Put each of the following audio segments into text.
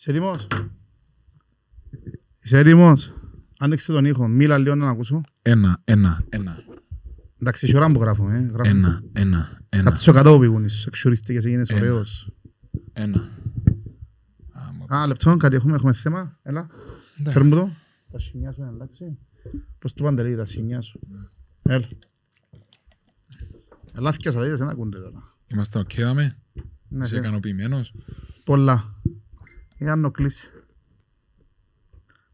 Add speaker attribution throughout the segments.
Speaker 1: Είσαι έτοιμος; Είσαι έτοιμος; Άνοιξε τον ήχο. Μίλα λίγο να ακούσω.
Speaker 2: Ένα, ένα, ένα.
Speaker 1: Εντάξει, έχει ώρα που γράφουμε. Ε. γράφουμε.
Speaker 2: Ένα, ένα, ένα.
Speaker 1: Κάτσε στο κάτω που πήγουνες. Εξουριστικές έγινες
Speaker 2: Ένα.
Speaker 1: ωραίος.
Speaker 2: Ένα. Α, μου-
Speaker 1: Α, λεπτό, κάτι έχουμε, έχουμε θέμα. Έλα,
Speaker 2: εντάξει.
Speaker 1: φέρ μου το. Τα σινιά σου είναι εντάξει. Πώς το παντελεί τα σινιά σου. Έλα. Ελά, θυκιάσα, δεν ακούνται τώρα.
Speaker 2: Είμαστε οκ, δάμε.
Speaker 1: Ναι,
Speaker 2: Είσαι
Speaker 1: ναι.
Speaker 2: ικανοποιημένος.
Speaker 1: Πολλά. Για να κλείσει.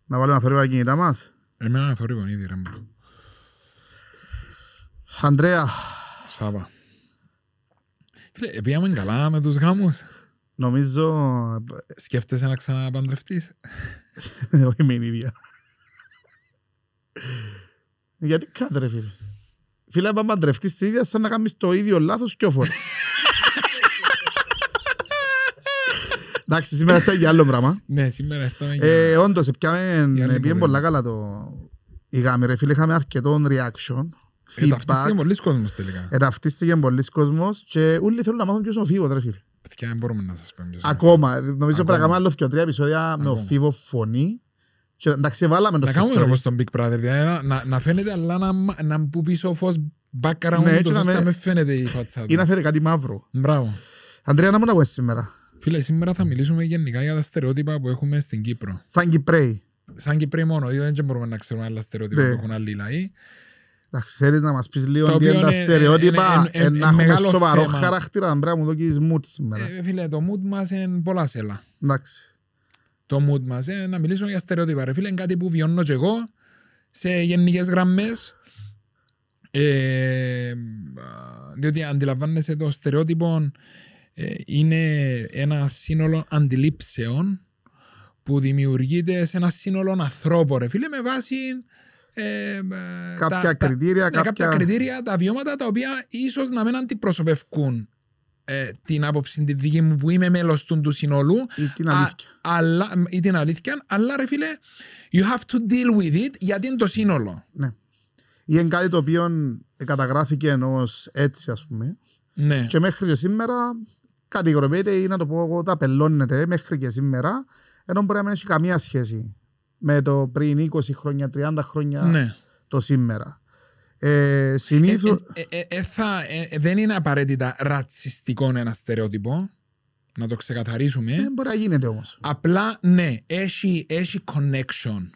Speaker 1: Να βάλουμε να θωρεί τα κινητά μας.
Speaker 2: Εμένα θορύβον ήδη, ρε μου.
Speaker 1: Ανδρέα,
Speaker 2: Σάββα. Φίλε, πήγαμε καλά με τους γάμους.
Speaker 1: νομίζω...
Speaker 2: Σκέφτεσαι να ξαναπαντρευτείς;
Speaker 1: Όχι με την ίδια. Γιατί κάτε ρε φίλε. Φίλε, αν παντρευτείς την ίδια, σαν να κάνεις το ίδιο λάθος και όφορο. Εντάξει, σήμερα está για άλλο πράγμα.
Speaker 2: Ναι, σήμερα έρθαμε για...
Speaker 1: Ε, όντως, πιάμε,
Speaker 2: Για άλλη
Speaker 1: πήγε
Speaker 2: κουβέντα.
Speaker 1: πολλά καλά το... Η γάμη ρε φίλε, είχαμε αρκετό reaction,
Speaker 2: Ε, ταυτίστηκε
Speaker 1: feedback,
Speaker 2: πολλοί κόσμος τελικά.
Speaker 1: εταυτίστηκε πολλοί κόσμος και όλοι θέλουν να μάθουν ποιος είναι ο Φίβος ρε φίλε.
Speaker 2: Παιδιά, δεν μπορούμε να σας πούμε ποιος είναι.
Speaker 1: Ακόμα, νομίζω πρέπει να
Speaker 2: Ακόμα.
Speaker 1: κάνουμε άλλο και τρία επεισόδια με ο
Speaker 2: Ακόμα.
Speaker 1: Φίβο φωνή. Και εντάξει, βάλαμε το
Speaker 2: Να
Speaker 1: στο
Speaker 2: κάνουμε
Speaker 1: story.
Speaker 2: όπως τον Big Brother, δηλαδή να, να, να φαίνεται αλλά να, μα- να μπου πίσω φως background
Speaker 1: Ναι,
Speaker 2: ναι,
Speaker 1: και
Speaker 2: τόσο
Speaker 1: να
Speaker 2: ώστε
Speaker 1: με-
Speaker 2: να με φαίνεται η φάτσα
Speaker 1: Ή να
Speaker 2: του.
Speaker 1: φέρει κάτι μαύρο.
Speaker 2: Μπράβο.
Speaker 1: Αντρέα, να μου να πω σήμερα.
Speaker 2: Φίλε, σήμερα θα μιλήσουμε γενικά για τα στερεότυπα που έχουμε στην Κύπρο.
Speaker 1: Σαν Κυπρέοι.
Speaker 2: Σαν Κύπροι μόνο, διότι δεν μπορούμε να ξέρουμε άλλα στερεότυπα
Speaker 1: Ναι.
Speaker 2: που έχουν άλλοι λαοί.
Speaker 1: Εντάξει, θέλεις να μας πεις
Speaker 2: Στο
Speaker 1: λίγο τι
Speaker 2: οποίο
Speaker 1: είναι τα
Speaker 2: είναι-
Speaker 1: στερεότυπα,
Speaker 2: είναι- είναι-
Speaker 1: ε,
Speaker 2: είναι
Speaker 1: να έχουμε
Speaker 2: μεγάλο
Speaker 1: σοβαρό
Speaker 2: θέμα.
Speaker 1: χαρακτήρα, να πρέπει να μου δώσεις mood σήμερα.
Speaker 2: Ε, φίλε, το mood μας είναι πολλά σέλα.
Speaker 1: Εντάξει.
Speaker 2: Το mood μας είναι να μιλήσουμε για στερεότυπα. Ρε φίλε, είναι κάτι που βιώνω και εγώ σε γενικές γραμμές. Ε, διότι αντιλαμβάνεσαι το στερεότυπο ε, είναι ένα σύνολο αντιλήψεων που δημιουργείται σε ένα σύνολο ανθρώπων. Ρε φίλε, με βάση ε, ε,
Speaker 1: Κάποια
Speaker 2: τα- τα-
Speaker 1: κριτήρια,
Speaker 2: ναι, κάποια
Speaker 1: κάποια...
Speaker 2: κριτήρια, τα βιώματα τα οποία ίσως να μην αντιπροσωπευκούν ε, την άποψη τη δική μου που είμαι μέλος του, του συνολού
Speaker 1: Ή την
Speaker 2: Α,
Speaker 1: αλήθεια.
Speaker 2: αλλά, ή την αλήθεια, αλλά ρε φίλε, you have to deal with it γιατί είναι το σύνολο.
Speaker 1: Ναι. Ή είναι κάτι το οποίο καταγράφηκε ως έτσι, ας πούμε.
Speaker 2: Ναι.
Speaker 1: Και μέχρι και σήμερα κατηγοροποιείται ή να το πω εγώ, τα πελώνεται μέχρι και σήμερα, ενώ μπορεί να μην έχει καμία σχέση με το πριν 20 χρόνια, 30 χρόνια,
Speaker 2: ναι.
Speaker 1: το σήμερα. Ε, συνήθως...
Speaker 2: Ε, ε, ε, ε, θα, ε, ε, δεν είναι απαραίτητα ρατσιστικό ένα στερεότυπο, να το ξεκαθαρίσουμε.
Speaker 1: Ε, μπορεί να γίνεται όμως.
Speaker 2: Απλά ναι, έχει, έχει connection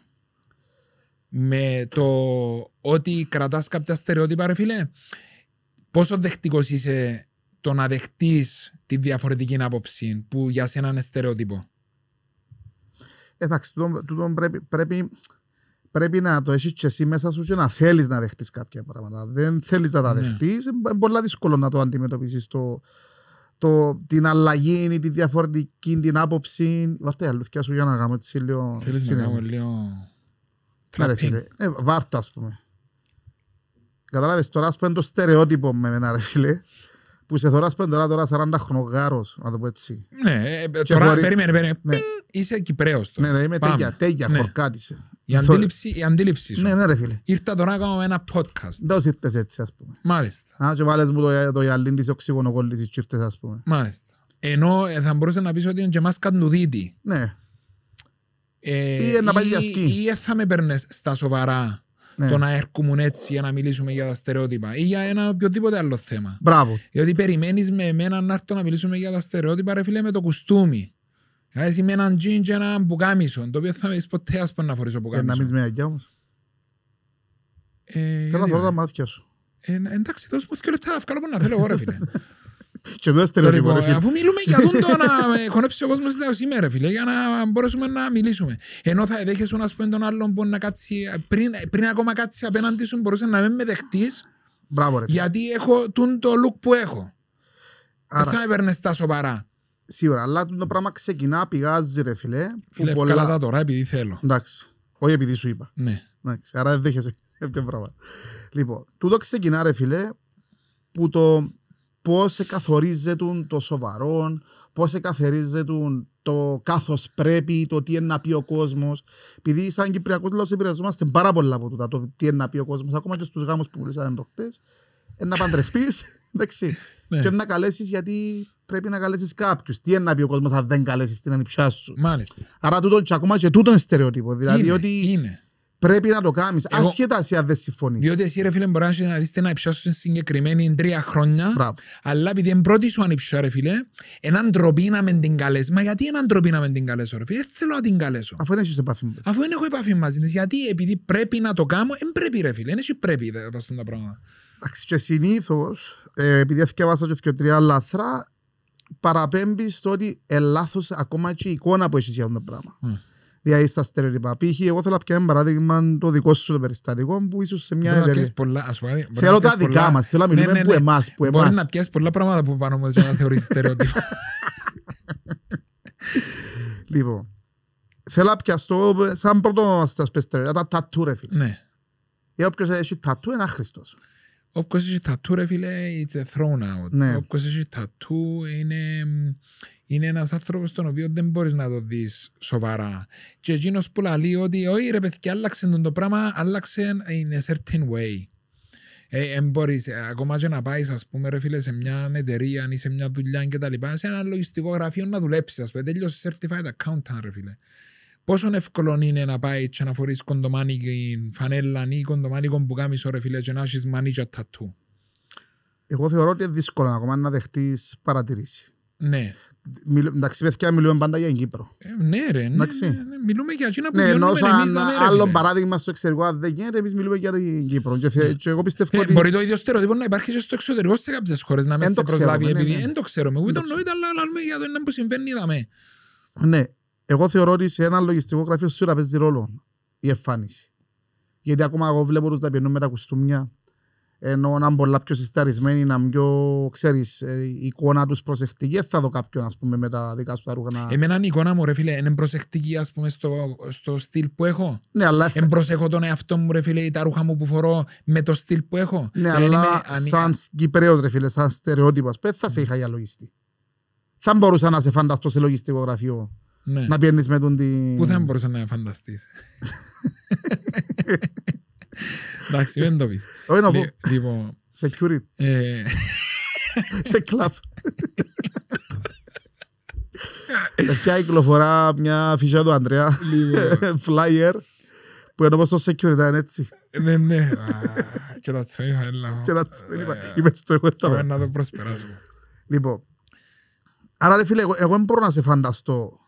Speaker 2: με το ότι κρατάς κάποια στερεότυπα ρε φίλε. Πόσο δεκτικός είσαι το να δεχτείς τη διαφορετική άποψη που για σένα είναι στερεότυπο;
Speaker 1: Εντάξει, τούτο, τούτο πρέπει, πρέπει, πρέπει να το έχεις και εσύ μέσα σου και να θέλεις να δεχτείς κάποια πράγματα. Δεν θέλεις να τα
Speaker 2: Ναι.
Speaker 1: δεχτείς, είναι πολύ δύσκολο να το αντιμετωπίσεις το, το, την αλλαγή ή τη διαφορετική την άποψη. Βάρτε η αλούθια σου για να κάνω έτσι λίγο
Speaker 2: Θέλεις να
Speaker 1: σύνδεσμο.
Speaker 2: κάνουμε λίγο...
Speaker 1: Ναι, ρε
Speaker 2: trapping.
Speaker 1: φίλε. Ε, βάρτο ας πούμε. Καταλάβες τώρα ας πούμε το στερεότυπο με εμένα ρε φίλε που σε θωράς πούμε τώρα, τώρα 40 χρονογάρος, να το πω έτσι.
Speaker 2: Ναι, ε,
Speaker 1: Και
Speaker 2: τώρα
Speaker 1: χωρί-
Speaker 2: περίμενε, περίμενε.
Speaker 1: Ναι.
Speaker 2: Πινγκ, Είσαι Κυπρέος τώρα.
Speaker 1: Ναι, ναι, είμαι
Speaker 2: Πάμε.
Speaker 1: τέγια, τέγια,
Speaker 2: Ναι.
Speaker 1: χορκάτησε.
Speaker 2: Η αντίληψη, η αντίληψη σου.
Speaker 1: Ναι, ναι ρε φίλε.
Speaker 2: Ήρθα τώρα να κάνουμε ένα podcast.
Speaker 1: Δεν το ήρθες έτσι ας πούμε.
Speaker 2: Μάλιστα.
Speaker 1: Α, και βάλες μου το, το γυαλίν της οξυγονοκόλλησης και ήρθες ας πούμε.
Speaker 2: Μάλιστα. Ενώ ε, θα μπορούσες να πεις ότι είναι και μας καντουδίτη.
Speaker 1: Ναι,
Speaker 2: Ε,
Speaker 1: Ή να πάει για σκι.
Speaker 2: Ή ε, θα με παίρνες στα σοβαρά
Speaker 1: ναι.
Speaker 2: το να έρχομουν έτσι για να μιλήσουμε για τα στερεότυπα ή για ένα οποιοδήποτε άλλο θέμα.
Speaker 1: Μπράβο.
Speaker 2: Διότι περιμένεις με εμένα να έρθω να μιλήσουμε για τα στερεότυπα ρε φίλε με το κουστούμι. Δηλαδή με έναν τζιν και έναν πουκάμισο, το οποίο θα με δεις ποτέ ας πω να φορήσω
Speaker 1: Ε, να
Speaker 2: πουκάμισο.
Speaker 1: μην με αγιά όμως.
Speaker 2: Ε,
Speaker 1: Θέλω να
Speaker 2: γιατί,
Speaker 1: θωρώ
Speaker 2: ρε;
Speaker 1: τα μάτια σου.
Speaker 2: Ε, εντάξει, δώσ' μου δύο λεπτά να βγάλω που να θέλω εγώ ρε φίλε.
Speaker 1: Και εδώ στερεότυπο
Speaker 2: Λοιπόν,
Speaker 1: ρε φίλε.
Speaker 2: αφού μιλούμε για τον το να ε, χωνέψει ο κόσμος λέω σήμερα φίλε για να μπορέσουμε να μιλήσουμε. Ενώ θα δέχεσαι να πούμε τον άλλον που να κάτσει πριν, πριν ακόμα κάτσει απέναντι σου μπορούσες να μην με δεχτείς
Speaker 1: Μπράβο ρε. φίλε.
Speaker 2: γιατί έχω τούν το look που έχω. Δεν
Speaker 1: Άρα,
Speaker 2: θα με παίρνες τα σοβαρά.
Speaker 1: σίγουρα, αλλά το πράγμα ξεκινά, πηγάζει ρε φίλε. που
Speaker 2: Φίλε,
Speaker 1: πολλά-
Speaker 2: εύκολα τα τώρα επειδή θέλω.
Speaker 1: Εντάξει. Όχι επειδή σου είπα.
Speaker 2: Ναι.
Speaker 1: Εντάξει, άρα δεν δέχεσαι κάποιο πράγμα. Λοιπόν, τούτο ξεκινά ρε φίλε που το πώς καθορίζεται το σοβαρό, πώς καθορίζεται το κάθος πρέπει, το τι είναι να πει ο κόσμος. Επειδή σαν Κυπριακός λαός επηρεαζόμαστε πάρα πολλά από τούτα, το τι είναι να πει ο κόσμος, ακόμα και στους γάμους που μιλήσαμε προχτές, ε, να παντρευτείς, εντάξει,
Speaker 2: Ναι.
Speaker 1: Και να καλέσεις γιατί πρέπει να καλέσεις κάποιους. Τι είναι να πει ο κόσμος αν δεν καλέσεις την ανιψιά σου.
Speaker 2: Μάλιστα.
Speaker 1: Άρα τούτο και ακόμα και τούτο είναι στερεότυπο. Δηλαδή
Speaker 2: είναι,
Speaker 1: ότι
Speaker 2: είναι.
Speaker 1: Πρέπει να το κάνεις,
Speaker 2: Εγώ-
Speaker 1: ασχετά σε αν δεν συμφωνείς.
Speaker 2: Διότι εσύ ρε φίλε μπορείς να έχεις να δεις την ανιψιά σου συγκεκριμένη τρία χρόνια
Speaker 1: Μπράβο.
Speaker 2: αλλά επειδή είναι πρώτη σου ανιψιά ρε φίλε έναν ντροπή να με την καλέσει. Μα γιατί έναν ντροπή να με την καλέσω ρε φίλε; Δεν θέλω να την καλέσω.
Speaker 1: Αφού δεν έχεις επαφή με
Speaker 2: Αφού δεν έχω επαφή μαζί της. Γιατί επειδή πρέπει να το κάνω, δεν πρέπει ρε φίλε. Δεν έχει πρέπει δε, πας στον τα πράγματα.
Speaker 1: Εντάξει, και συνήθως, επειδή έφτιαβασα και και τρία λάθρα, παραπέμπεις στο ότι λάθος ακόμα και η εικόνα που έχεις για αυτό το πράγμα.
Speaker 2: Μμ.
Speaker 1: Δηλαδή στα στερεότυπα. Π.χ. εγώ θέλω να πιάνω παράδειγμα το δικό σου το περιστατικό που ίσως σε μια
Speaker 2: Μπορεί να
Speaker 1: εταιρεία.
Speaker 2: πιάσεις πολλά, ας πούμε, μπορεί να
Speaker 1: Θέλω τα
Speaker 2: πιάσεις
Speaker 1: δικά
Speaker 2: πολλά-
Speaker 1: μας. Θέλω να
Speaker 2: Ναι,
Speaker 1: μιλούμε
Speaker 2: ναι,
Speaker 1: που
Speaker 2: ναι.
Speaker 1: εμάς. Που
Speaker 2: Μπορείς
Speaker 1: εμάς.
Speaker 2: να πιάσεις πολλά πράγματα που πάνω όμως για να θεωρήσεις στερεότυπο.
Speaker 1: Λοιπόν, θέλω να πιαστώ σαν πρώτο στα σπεστερία, τα τατού ρε φίλε.
Speaker 2: ναι.
Speaker 1: Ή όποιος έχει τατού είναι άχρηστος.
Speaker 2: Όποιος έχει τατού ρε φίλε, it's a thrown out.
Speaker 1: Ναι.
Speaker 2: Όποιος έχει τατού είναι, είναι ένας άνθρωπος τον οποίο δεν μπορείς να το δεις σοβαρά. Και εκείνος που λέει ότι όχι ρε παιδιά άλλαξε τον το πράγμα, άλλαξε in a certain way. Ε, εν μπορείς, ε, ακόμα και να πάεις, ας πούμε, ρε φίλε, σε μια εταιρεία ή σε μια δουλειά και τα λοιπά, σε ένα λογιστικό γραφείο να δουλέψεις, ας πούμε, τέλειωσε certified accountant, ρε φίλε. Πόσο εύκολο είναι να πάει και να φορείς κοντομάνικη φανέλα ή κοντομάνικο πουκάμισο, ρε φίλε, και να έχεις μανίτια τατού.
Speaker 1: Εγώ θεωρώ ότι είναι δύσκολο ακόμα να δεχτείς παρατηρήσεις.
Speaker 2: Ναι.
Speaker 1: Μιλ- Εντάξει, παιδιά, μιλούμε πάντα για την Κύπρο.
Speaker 2: Ε, ναι, ρε. Ναι,
Speaker 1: Εντάξει.
Speaker 2: ναι, ναι. Μιλούμε για εκείνα που
Speaker 1: Ναι, ενώ
Speaker 2: βιώνουμε εμείς
Speaker 1: σαν
Speaker 2: να ρε,
Speaker 1: άλλο
Speaker 2: φίλε.
Speaker 1: παράδειγμα στο εξωτερικό, αν δεν γίνεται, εμείς μιλούμε για την Κύπρο. Και, θε-
Speaker 2: Ναι.
Speaker 1: και εγώ πιστεύω
Speaker 2: Ε,
Speaker 1: ότι...
Speaker 2: Μπορεί το ίδιο στερεότυπο να υπάρχει και στο εξωτερικό σε κάποιες χώρες να μες
Speaker 1: Εν
Speaker 2: σε
Speaker 1: το ξέρουμε,
Speaker 2: προσλάβει
Speaker 1: ναι,
Speaker 2: επειδή
Speaker 1: ναι.
Speaker 2: δεν το ξέρουμε.
Speaker 1: Εν
Speaker 2: Ούτε
Speaker 1: το
Speaker 2: εννοείται, αλλά λέμε για το ένα που συμβαίνει είδαμε.
Speaker 1: Ναι, εγώ θεωρώ ότι σε ένα λογιστικό γραφείο σίγουρα παίζει ρόλο η εμφάνιση. Γιατί ακόμα εγώ βλέπω τους να πιενούν με τα κουστούμια, ενώ να είναι πολλά πιο συσταρισμένοι, να είναι πιο, ξέρεις, ε, η εικόνα τους προσεκτική, δεν θα δω κάποιον, ας πούμε, με τα δικά σου τα ρούχα να...
Speaker 2: Εμένα η εικόνα μου, ρε φίλε, είναι προσεκτική, ας πούμε, στο, στο στυλ που έχω.
Speaker 1: ναι, αλλά,
Speaker 2: Εν προσέχω τον εαυτό μου, ρε φίλε, ή τα ρούχα μου που φορώ με το στυλ που έχω.
Speaker 1: ναι,
Speaker 2: Δηλαδή,
Speaker 1: αλλά
Speaker 2: είμαι ανη-
Speaker 1: σαν Κυπρέος, ρε φίλε, σαν στερεότυπος, πες θα σε είχα για λογιστή. Θα μπορούσα να σε φανταστώ σε λογιστικό γραφείο,
Speaker 2: Ναι.
Speaker 1: να πιένεις με τον την...
Speaker 2: Πού θα μπορούσα να φανταστείς. Εντάξει, δεν το πεις.
Speaker 1: Όχι να πω,
Speaker 2: Λι- Λοιπόν,
Speaker 1: security,
Speaker 2: ε,
Speaker 1: σε κλαπ. Πια κυκλοφορά μια φυσιά του Ανδρέα,
Speaker 2: λοιπόν,
Speaker 1: flyer, που είναι όπως το security, είναι έτσι.
Speaker 2: ναι, ναι. Α, Και τα τσόνιχα, έλα.
Speaker 1: Και να τους είπα,
Speaker 2: Ε,
Speaker 1: είπες το εγώ θα
Speaker 2: Πάμε
Speaker 1: πω.
Speaker 2: να το προσπεράσουμε.
Speaker 1: Λοιπόν, άρα ρε φίλε, εγώ, εγώ δεν μπορώ να σε φανταστώ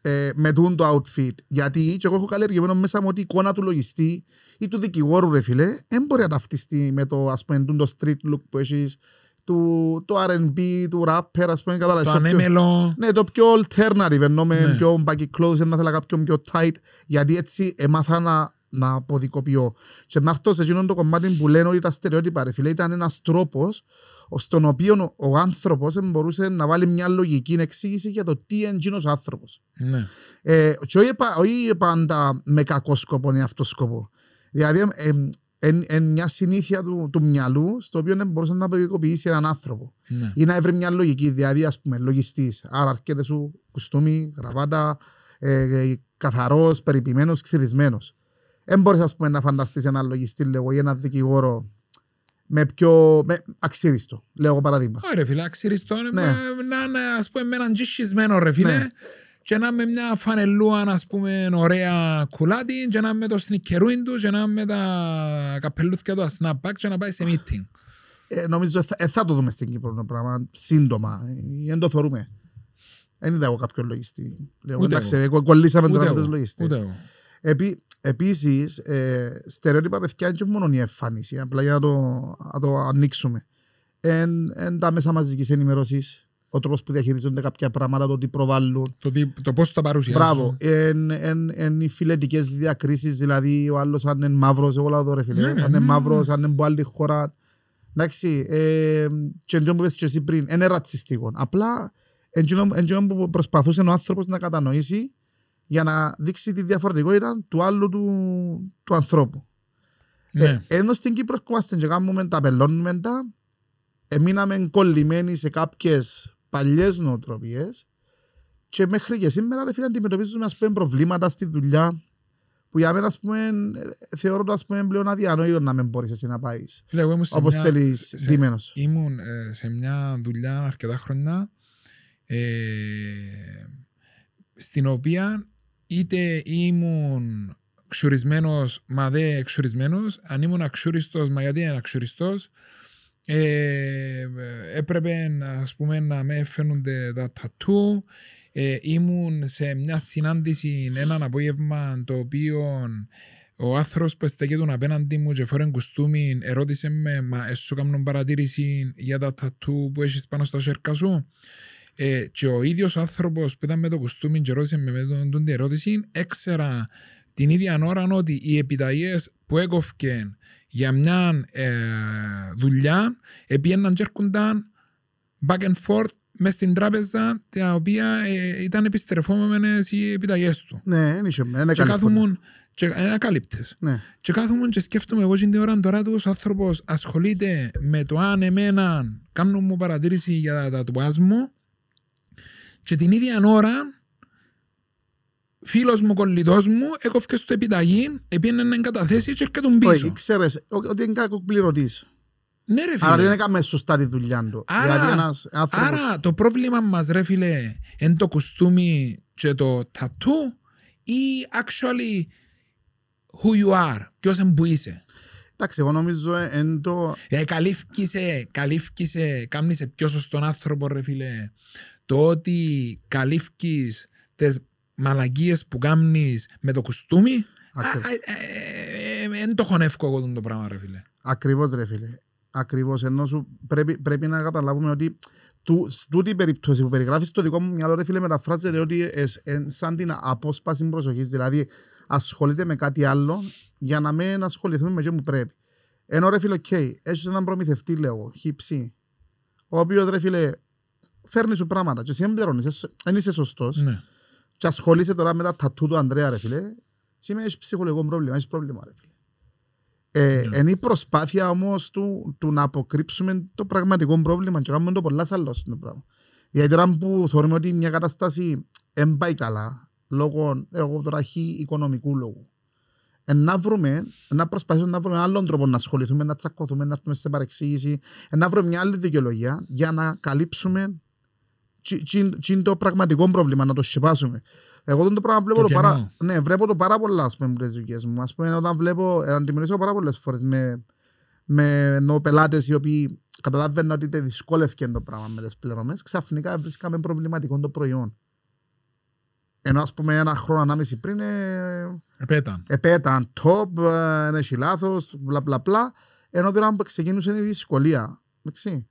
Speaker 1: ε, με τούν το outfit, γιατί και εγώ έχω καλλιεργημένο μέσα μου ότι η εικόνα του λογιστή ή του δικηγόρου ρε φίλε, δεν μπορεί να ταυτιστεί με το ας πούμε τούν το street look που έχεις, του, το R&B, του rapper, ας πούμε, κατάλαβες.
Speaker 2: Το
Speaker 1: το πιο-
Speaker 2: ανέμελο.
Speaker 1: Ναι, το πιο alternative, ενώ με
Speaker 2: Ναι.
Speaker 1: πιο baggy clothes, να θέλω κάποιον πιο tight, γιατί έτσι έμαθα να, να αποδικοποιώ. Και να έρθω σε εκείνον το κομμάτι που λένε ότι τα στερεότυπα, ρε φίλε, ήταν ένας τρόπος στον οποίο ο, ο άνθρωπος μπορούσε να βάλει μια λογική εξήγηση για το τι είναι εκείνος ο άνθρωπος.
Speaker 2: Ναι.
Speaker 1: Ε, και όχι, επα- όχι πάντα με κακό σκοπό ή αυτό σκοπό. Δηλαδή, είναι μια συνήθεια του, του μυαλού, στο οποίο δεν μπορούσε να αποδικοποιήσει έναν άνθρωπο
Speaker 2: Ναι.
Speaker 1: ή να έβρει μια λογική, δηλαδή ας πούμε λογιστής. Άρα αρκέται σου κουστούμι, γραβάτα, ε, καθαρός, περιποιημένος, ξυρισμένος. Δεν μπορείς ας πούμε να φανταστείς έναν λογιστή λέγω, ή έναν δικηγόρο με πιο με, αξίριστο, λέω εγώ παραδείγμα.
Speaker 2: Ωραία φίλε, αξιριστό
Speaker 1: Ναι.
Speaker 2: να είναι ας πούμε με έναν τζισισμένο ρε φίλε
Speaker 1: Ναι.
Speaker 2: και να με μια φανελούα ας πούμε ωραία κουλάτι και να με το σνικερούιν του και να με τα καπελούθια του snapback και να πάει σε meeting.
Speaker 1: Ε, νομίζω θα, ε, θα το δούμε στην Κύπρο το πράγμα σύντομα. Ε, Δεν το θεωρούμε. Δεν είδα εγώ κάποιον λογιστή. Λέω,
Speaker 2: Ούτε
Speaker 1: εντάξει,
Speaker 2: εγώ.
Speaker 1: ε, κολλήσαμε
Speaker 2: Ούτε
Speaker 1: τώρα με
Speaker 2: εγώ,
Speaker 1: τους λογιστές.
Speaker 2: ούτε εγώ.
Speaker 1: Επί, επίσης, ε, στερεότυπα παιδιά είναι και μόνο η εμφάνιση, απλά για να το, να το ανοίξουμε. Εν, εν τα μέσα μαζικής ενημέρωσης, ο τρόπος που διαχειρίζονται κάποια πράγματα, το τι προβάλλουν.
Speaker 2: Το, τι- το πώς το παρουσιάζουν.
Speaker 1: Μπράβο. Εν, εν, εν οι φιλετικές διακρίσεις, δηλαδή ο άλλος αν είναι μαύρος, εγώ λέω εδώ ρε φίλε,
Speaker 2: Ναι, ναι,
Speaker 1: αν είναι
Speaker 2: ναι,
Speaker 1: μαύρος, αν είναι από άλλη χώρα. Εντάξει, ε, και εντός που είπες και εσύ πριν, είναι ρατσιστικό. Απλά εντός που προσπαθούσε ο άνθρωπος να κατανοήσει για να δείξει τη διαφορετικότητα του άλλου του, του ανθρώπου.
Speaker 2: Ναι.
Speaker 1: Ε, ενώ στην Κύπρο ερχόμαστε και κάνουμε τα πελώνουμε τα, εμείναμε κολλημένοι σε κάποιες παλιές νοοτροπίες και μέχρι και σήμερα ρε φίλε αντιμετωπίζουμε ας πούμε προβλήματα στη δουλειά Που για μένα, ας πούμε, ε, θεωρώ το ας πούμε, πλέον αδιανόητο να μην μπορείς εσύ να πάεις.
Speaker 2: Φίλε, εγώ ήμουν σε
Speaker 1: Όπως
Speaker 2: μια-
Speaker 1: θέλεις,
Speaker 2: σε- σε-
Speaker 1: ντύμενος.
Speaker 2: Ήμουν ε, σε μια δουλειά αρκετά χρόνια ε, στην οποία είτε ήμουν ξουρισμένος μα δε εξουρισμένος αν ήμουν αξούριστος μα γιατί είναι αξούριστος ε, έπρεπε ας πούμε να με φαίνονται τα τατού. Ε, ήμουν σε μια συνάντηση έναν απόγευμα το οποίο ο άνθρωπος που στέκεται απέναντι μου και φόρε κουστούμι ερώτησε με «Μα εσύ σου κάνουν παρατήρηση για τα τατού που έχεις πάνω στα σέρκα σου» ε, και ο ίδιος ο άνθρωπος που ήταν με το κουστούμι και ρώτησε με, με τον, τον την ερώτηση έξερα την ίδια ώρα ότι οι επιταγές που έκοφκαν για μια ε, δουλειά επίεναν και έρχονταν back and forth μες στην τράπεζα τα οποία ε, ήταν επιστρεφόμενες οι επιταγές του.
Speaker 1: Ναι, δεν είχε, δεν
Speaker 2: Και
Speaker 1: έκανε
Speaker 2: κάθομουν και ε, ακάλυπτες.
Speaker 1: Ναι.
Speaker 2: Και κάθομαι και σκέφτομαι εγώ την ώρα τώρα του ο άνθρωπος ασχολείται με το αν εμένα κάνουν μου παρατήρηση για τα τατουάζ μου και την ίδια ώρα φίλος μου, κολλητός μου έκοφκε στο επιταγή, επίενε να εγκαταθέσει και έρχεται τον
Speaker 1: Όχι,
Speaker 2: πίσω.
Speaker 1: ξέρεις ε, ότι είναι κακοπληρωτής.
Speaker 2: Ναι ρε
Speaker 1: Άρα δεν
Speaker 2: φίλε.
Speaker 1: έκαμε σωστά τη δουλειά του.
Speaker 2: Άρα-
Speaker 1: Δηλαδή ένας άνθρωπος...
Speaker 2: Άρα το πρόβλημα μας ρε φίλε είναι το κουστούμι και το τατού ή actually who you are, ποιος είναι που είσαι.
Speaker 1: Εντάξει, εγώ νομίζω ε, εν το...
Speaker 2: Ε, καλύφκησε, καλύφκησε, κάμνησε πιο σωστόν άνθρωπο ρε φίλε. Το ότι καλύφκεις τις μαλακίες που κάμνεις με το κουστούμι,
Speaker 1: Ακριβώς.
Speaker 2: δεν το χωνεύκω εγώ τον το πράγμα ρε φίλε.
Speaker 1: Ακριβώς ρε φίλε. Ακριβώς. Ενώ σου πρέπει, πρέπει να καταλάβουμε ότι του, τούτη η περίπτωση που περιγράφεις στο δικό μου μυαλό ρε φίλε μεταφράζεται ότι ε, ε, σαν την απόσπαση προσοχής. Δηλαδή ασχολείται με κάτι άλλο για να μην ασχοληθούμε με αυτό που πρέπει. Ενώ ρε φίλε, οκ, έχεις έναν προμηθευτή λέω εγώ, χύψη, ο οποίος ρε φίλε φέρνει σου πράγματα και εσύ δεν πληρώνεις, δεν είσαι σωστός
Speaker 2: Ναι.
Speaker 1: και ασχολείσαι τώρα με τα τατού του Ανδρέα ρε φίλε, σήμερα έχεις ψυχολογικό πρόβλημα, έχεις πρόβλημα ρε φίλε. Ε,
Speaker 2: Ναι.
Speaker 1: Είναι η προσπάθεια όμως του, του να αποκρύψουμε το πραγματικό πρόβλημα και κάνουμε το πολλά άλλο το πράγμα. Γιατί τώρα που θεωρούμε ότι μια κατάσταση δεν πάει καλά, λόγω εγώ τώρα χ οικονομικού λόγου, ε, να βρούμε, να προσπαθήσουμε να βρούμε άλλον τρόπο να ασχοληθούμε, να τσακωθούμε, να έρθουμε σε παρεξήγηση, ε, να βρούμε μια άλλη δικαιολογία για να καλύψουμε τσι- τσι- τσι είναι το πραγματικό πρόβλημα, να το σκεπάσουμε. Εγώ τον το πράγμα βλέπω
Speaker 2: Το
Speaker 1: το, παρά...
Speaker 2: κενό.
Speaker 1: ναι, βλέπω το πάρα πολλά ας πούμε, τις δουλειές μου. Ας πούμε, όταν βλέπω, ε, αντιμετωπίζω πάρα πολλές φορές με, με ενώ πελάτες οι οποίοι καταλαβαίνουν ότι είτε δυσκόλευκε το πράγμα με τις πληρωμές, ξαφνικά βρίσκαμε προβληματικό το προϊόν. Ενώ ας πούμε ένα χρόνο ανάμεση πριν ε,
Speaker 2: Επέταν.
Speaker 1: επέταν top, ε, έχει λάθος, μπλα μπλα μπλα, ενώ τώρα που ξεκίνησε η δυσκολία. Εντάξει.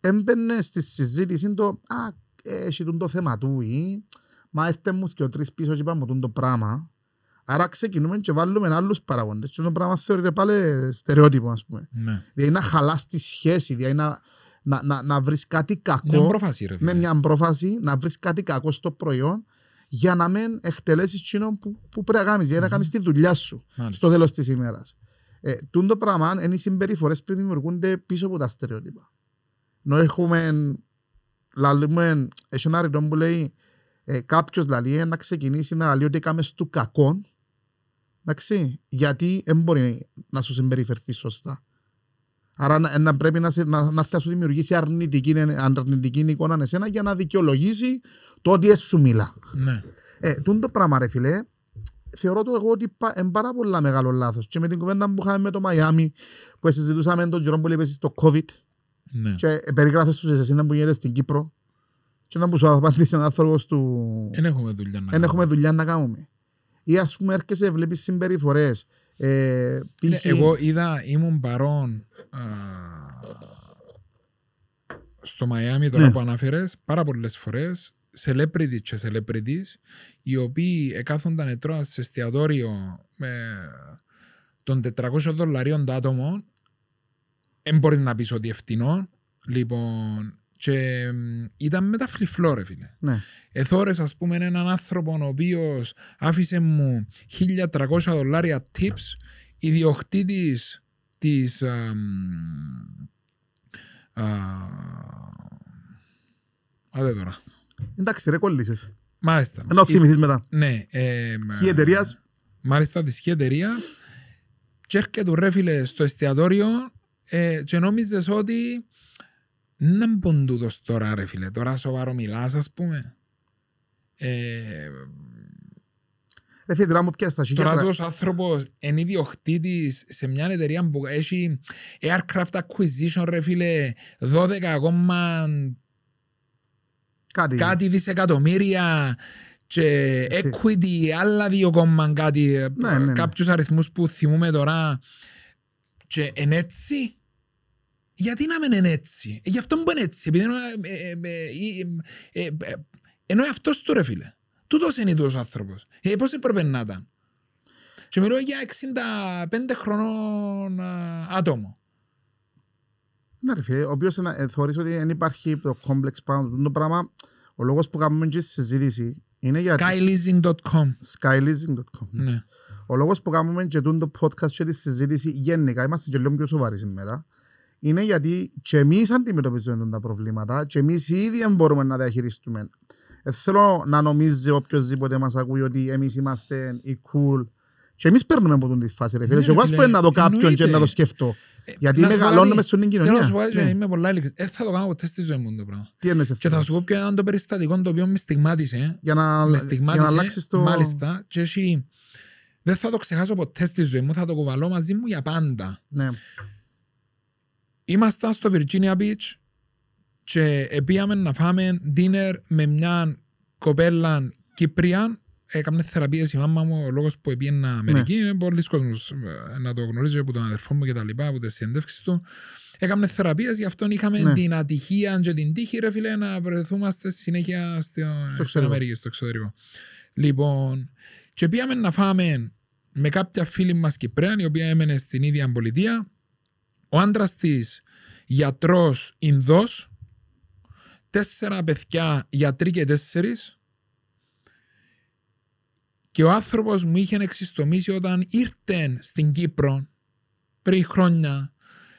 Speaker 1: Έμπαινε στη συζήτηση το «Α, έχει τούτο το θέμα του» ή «Μα έρθε μου και ο τρεις πίσω και είπαμε τούτο το πράγμα». Άρα ξεκινούμε και βάλουμε άλλους παραγόντες και το πράγμα θεωρείται πάλι στερεότυπο ας πούμε.
Speaker 2: Ναι.
Speaker 1: Δηλαδή να χαλάς τη σχέση, δηλαδή να, να, να, να βρεις κάτι
Speaker 2: Μια
Speaker 1: κακό
Speaker 2: πρόφαση ρε φίλε.
Speaker 1: με μια πρόφαση, να βρεις κάτι κακό στο προϊόν για να μην εκτελέσεις εκείνο που, που πρέπει να κάνεις, για να
Speaker 2: Μμμ.
Speaker 1: κάνεις τη δουλειά σου
Speaker 2: Μάλιστα.
Speaker 1: στο τέλος της ημέρας. Ε, τούν το πράγμα είναι οι συμπεριφορές που δημιουργούνται πίσω από τα στερεότυπα. Ενώ έχουμε, λαλούμε, έχει ένα ρητό που λέει ε, κάποιος λαλεί ε, να ξεκινήσει να λέει ότι έκαμες του κακόν εντάξει, γιατί δεν μπορεί να σου συμπεριφερθεί σωστά. Άρα να, να πρέπει να, σε, να, να έρθει να σου δημιουργήσει αρνητική, αρνητική εικόνα εσένα για να δικαιολογήσει το ότι εσύ σου μιλά.
Speaker 2: Ναι.
Speaker 1: Ε, τούν το πράγμα ρε φίλε, θεωρώ το εγώ ότι είναι πάρα πολύ μεγάλο λάθος. Και με την κουβέντα που είχαμε με το Μαϊάμι, που συζητούσαμε τον καιρό που είπες στο COVID
Speaker 2: Ναι.
Speaker 1: και περιγράφες τους εσύ που γίνεται στην Κύπρο και να που σου απαντήσει ένα άνθρωπος του
Speaker 2: Δεν έχουμε δουλειά να
Speaker 1: δεν
Speaker 2: κάνουμε.
Speaker 1: έχουμε δουλειά να κάνουμε. Ή ας πούμε έρχεσαι, βλέπεις συμπεριφορές. Ε,
Speaker 2: Ναι,
Speaker 1: π.χ.
Speaker 2: εγώ είδα, ήμουν παρόν α, στο Μαϊάμι τώρα
Speaker 1: Ναι.
Speaker 2: που αναφέρες πάρα πολλές φορές celebrities και celebrities οι οποίοι εκάθονταν ετρώα σε εστιατόριο με των 400 δολαρίων το άτομο δεν μπορείς να πεις ότι ευθυνό λοιπόν και μ, ήταν με τα φλιφλό ρε φίλε
Speaker 1: Ναι.
Speaker 2: Εθώρες ας πούμε έναν άνθρωπο ο οποίος άφησε μου 1300 δολάρια tips ιδιοκτήτης της αμ, α, Άντε τώρα.
Speaker 1: Εντάξει ρε κολλήσες.
Speaker 2: Μάλιστα.
Speaker 1: Ενώ
Speaker 2: Ε,
Speaker 1: θυμηθείς μετά.
Speaker 2: Ναι. ε,
Speaker 1: Η εταιρείας
Speaker 2: μάλιστα της εταιρείας και έρχεται ρε φίλε στο εστιατόριο ε, και νόμιζες ότι να μπουν τούτος τώρα ρε φίλε, τώρα σοβαρό μιλάς ας πούμε. Ε,
Speaker 1: Ρε φίλε, τώρα μου πιάσεις τα
Speaker 2: τώρα
Speaker 1: χιλιάτρα.
Speaker 2: τούτος άνθρωπος είναι ιδιοκτήτης σε μια εταιρεία που έχει aircraft acquisition ρε φίλε 12 ακόμα
Speaker 1: Κάτι.
Speaker 2: κάτι δισεκατομμύρια και
Speaker 1: Έτσι.
Speaker 2: equity άλλα δύο κόμμα κάτι,
Speaker 1: Ναι, ναι, ναι.
Speaker 2: κάποιους αριθμούς που θυμούμε τώρα και εν έτσι. Γιατί να μην είναι έτσι; Ε, Γι' αυτό που είναι έτσι. Επειδή εννοώ, ε, ε, ε, ε, ε, ε, εννοεί αυτός του ρε φίλε. Τούτος είναι τούτος ο άνθρωπος. Ε, πώς έπρεπε να ήταν; Και μιλώ για 65 χρονών α, άτομο.
Speaker 1: Ναι ρε φίλε, ο οποίος ενα- ε, θεωρείς ότι δεν υπάρχει το complex πάνω του το πράγμα. Ο λόγος που κάνουμε και στη συζήτηση είναι γιατί...
Speaker 2: Skyleasing.com
Speaker 1: Skyleasing.com.
Speaker 2: ναι.
Speaker 1: Ο λόγος που κάνουμε και το podcast και τη συζήτηση γενικά, είμαστε και λίγο πιο σοβαροί σήμερα, είναι γιατί και εμείς αντιμετωπίζουμε τα προβλήματα και εμείς ήδη δεν μπορούμε να διαχειριστούμε. Δεν θέλω να νομίζει οποιοδήποτε μας ακούει ότι εμείς είμαστε οι cool και εμείς παίρνουμε από την τη φάση ρε φίλε.
Speaker 2: Ναι,
Speaker 1: Και
Speaker 2: ρε
Speaker 1: εγώ ας
Speaker 2: φίλε,
Speaker 1: πούμε να το κάποιον και
Speaker 2: εννοείται.
Speaker 1: να το σκεφτώ. Γιατί
Speaker 2: να σου πω
Speaker 1: μεγαλώνουμε
Speaker 2: κάτι,
Speaker 1: στην
Speaker 2: Θέλω να σου πω
Speaker 1: κοινωνία.
Speaker 2: και
Speaker 1: Ναι.
Speaker 2: είμαι πολλά ειλικρινής. Δεν θα το κάνω ποτέ στη ζωή μου το πράγμα.
Speaker 1: Τι εννοείς
Speaker 2: Και θα
Speaker 1: αυτό.
Speaker 2: σου πω ποιο ήταν το περιστατικό το οποίο με στιγμάτισε.
Speaker 1: Για να,
Speaker 2: Με
Speaker 1: για
Speaker 2: στιγμάτισε,
Speaker 1: να αλλάξεις το...
Speaker 2: μάλιστα. Και έχει... Δεν θα το ξεχάσω ποτέ στη ζωή μου, θα το κουβαλώ μαζί μου για πάντα.
Speaker 1: Ναι.
Speaker 2: Ήμασταν στο Virginia Beach και πήγαμε να φάμε dinner με μια κοπέλα Κύπρια. Έκαμε θεραπείες η μάμα μου, ο λόγος που πήγαινα Αμερική. Είναι πολλοί κόσμος ε, να το γνωρίζει από τον αδερφό μου και τα λοιπά, από τις συνέντευξεις του. Έκαμε θεραπείες, γι' αυτό είχαμε
Speaker 1: Ναι.
Speaker 2: την ατυχία και την τύχη, ρε φίλε, να βρεθούμαστε συνέχεια στο, στην
Speaker 1: εξωτερικό.
Speaker 2: Αμερική, στο εξωτερικό. Λοιπόν, και πήγαμε να φάμε με κάποια φίλη μας Κυπρέα, η οποία έμενε στην ίδια πολιτεία. Ο άντρας της γιατρός Ινδός, τέσσερα παιδιά γιατροί και τέσσερις. Και ο άνθρωπος μου είχε εξιστομήσει όταν ήρθε στην Κύπρο πριν χρόνια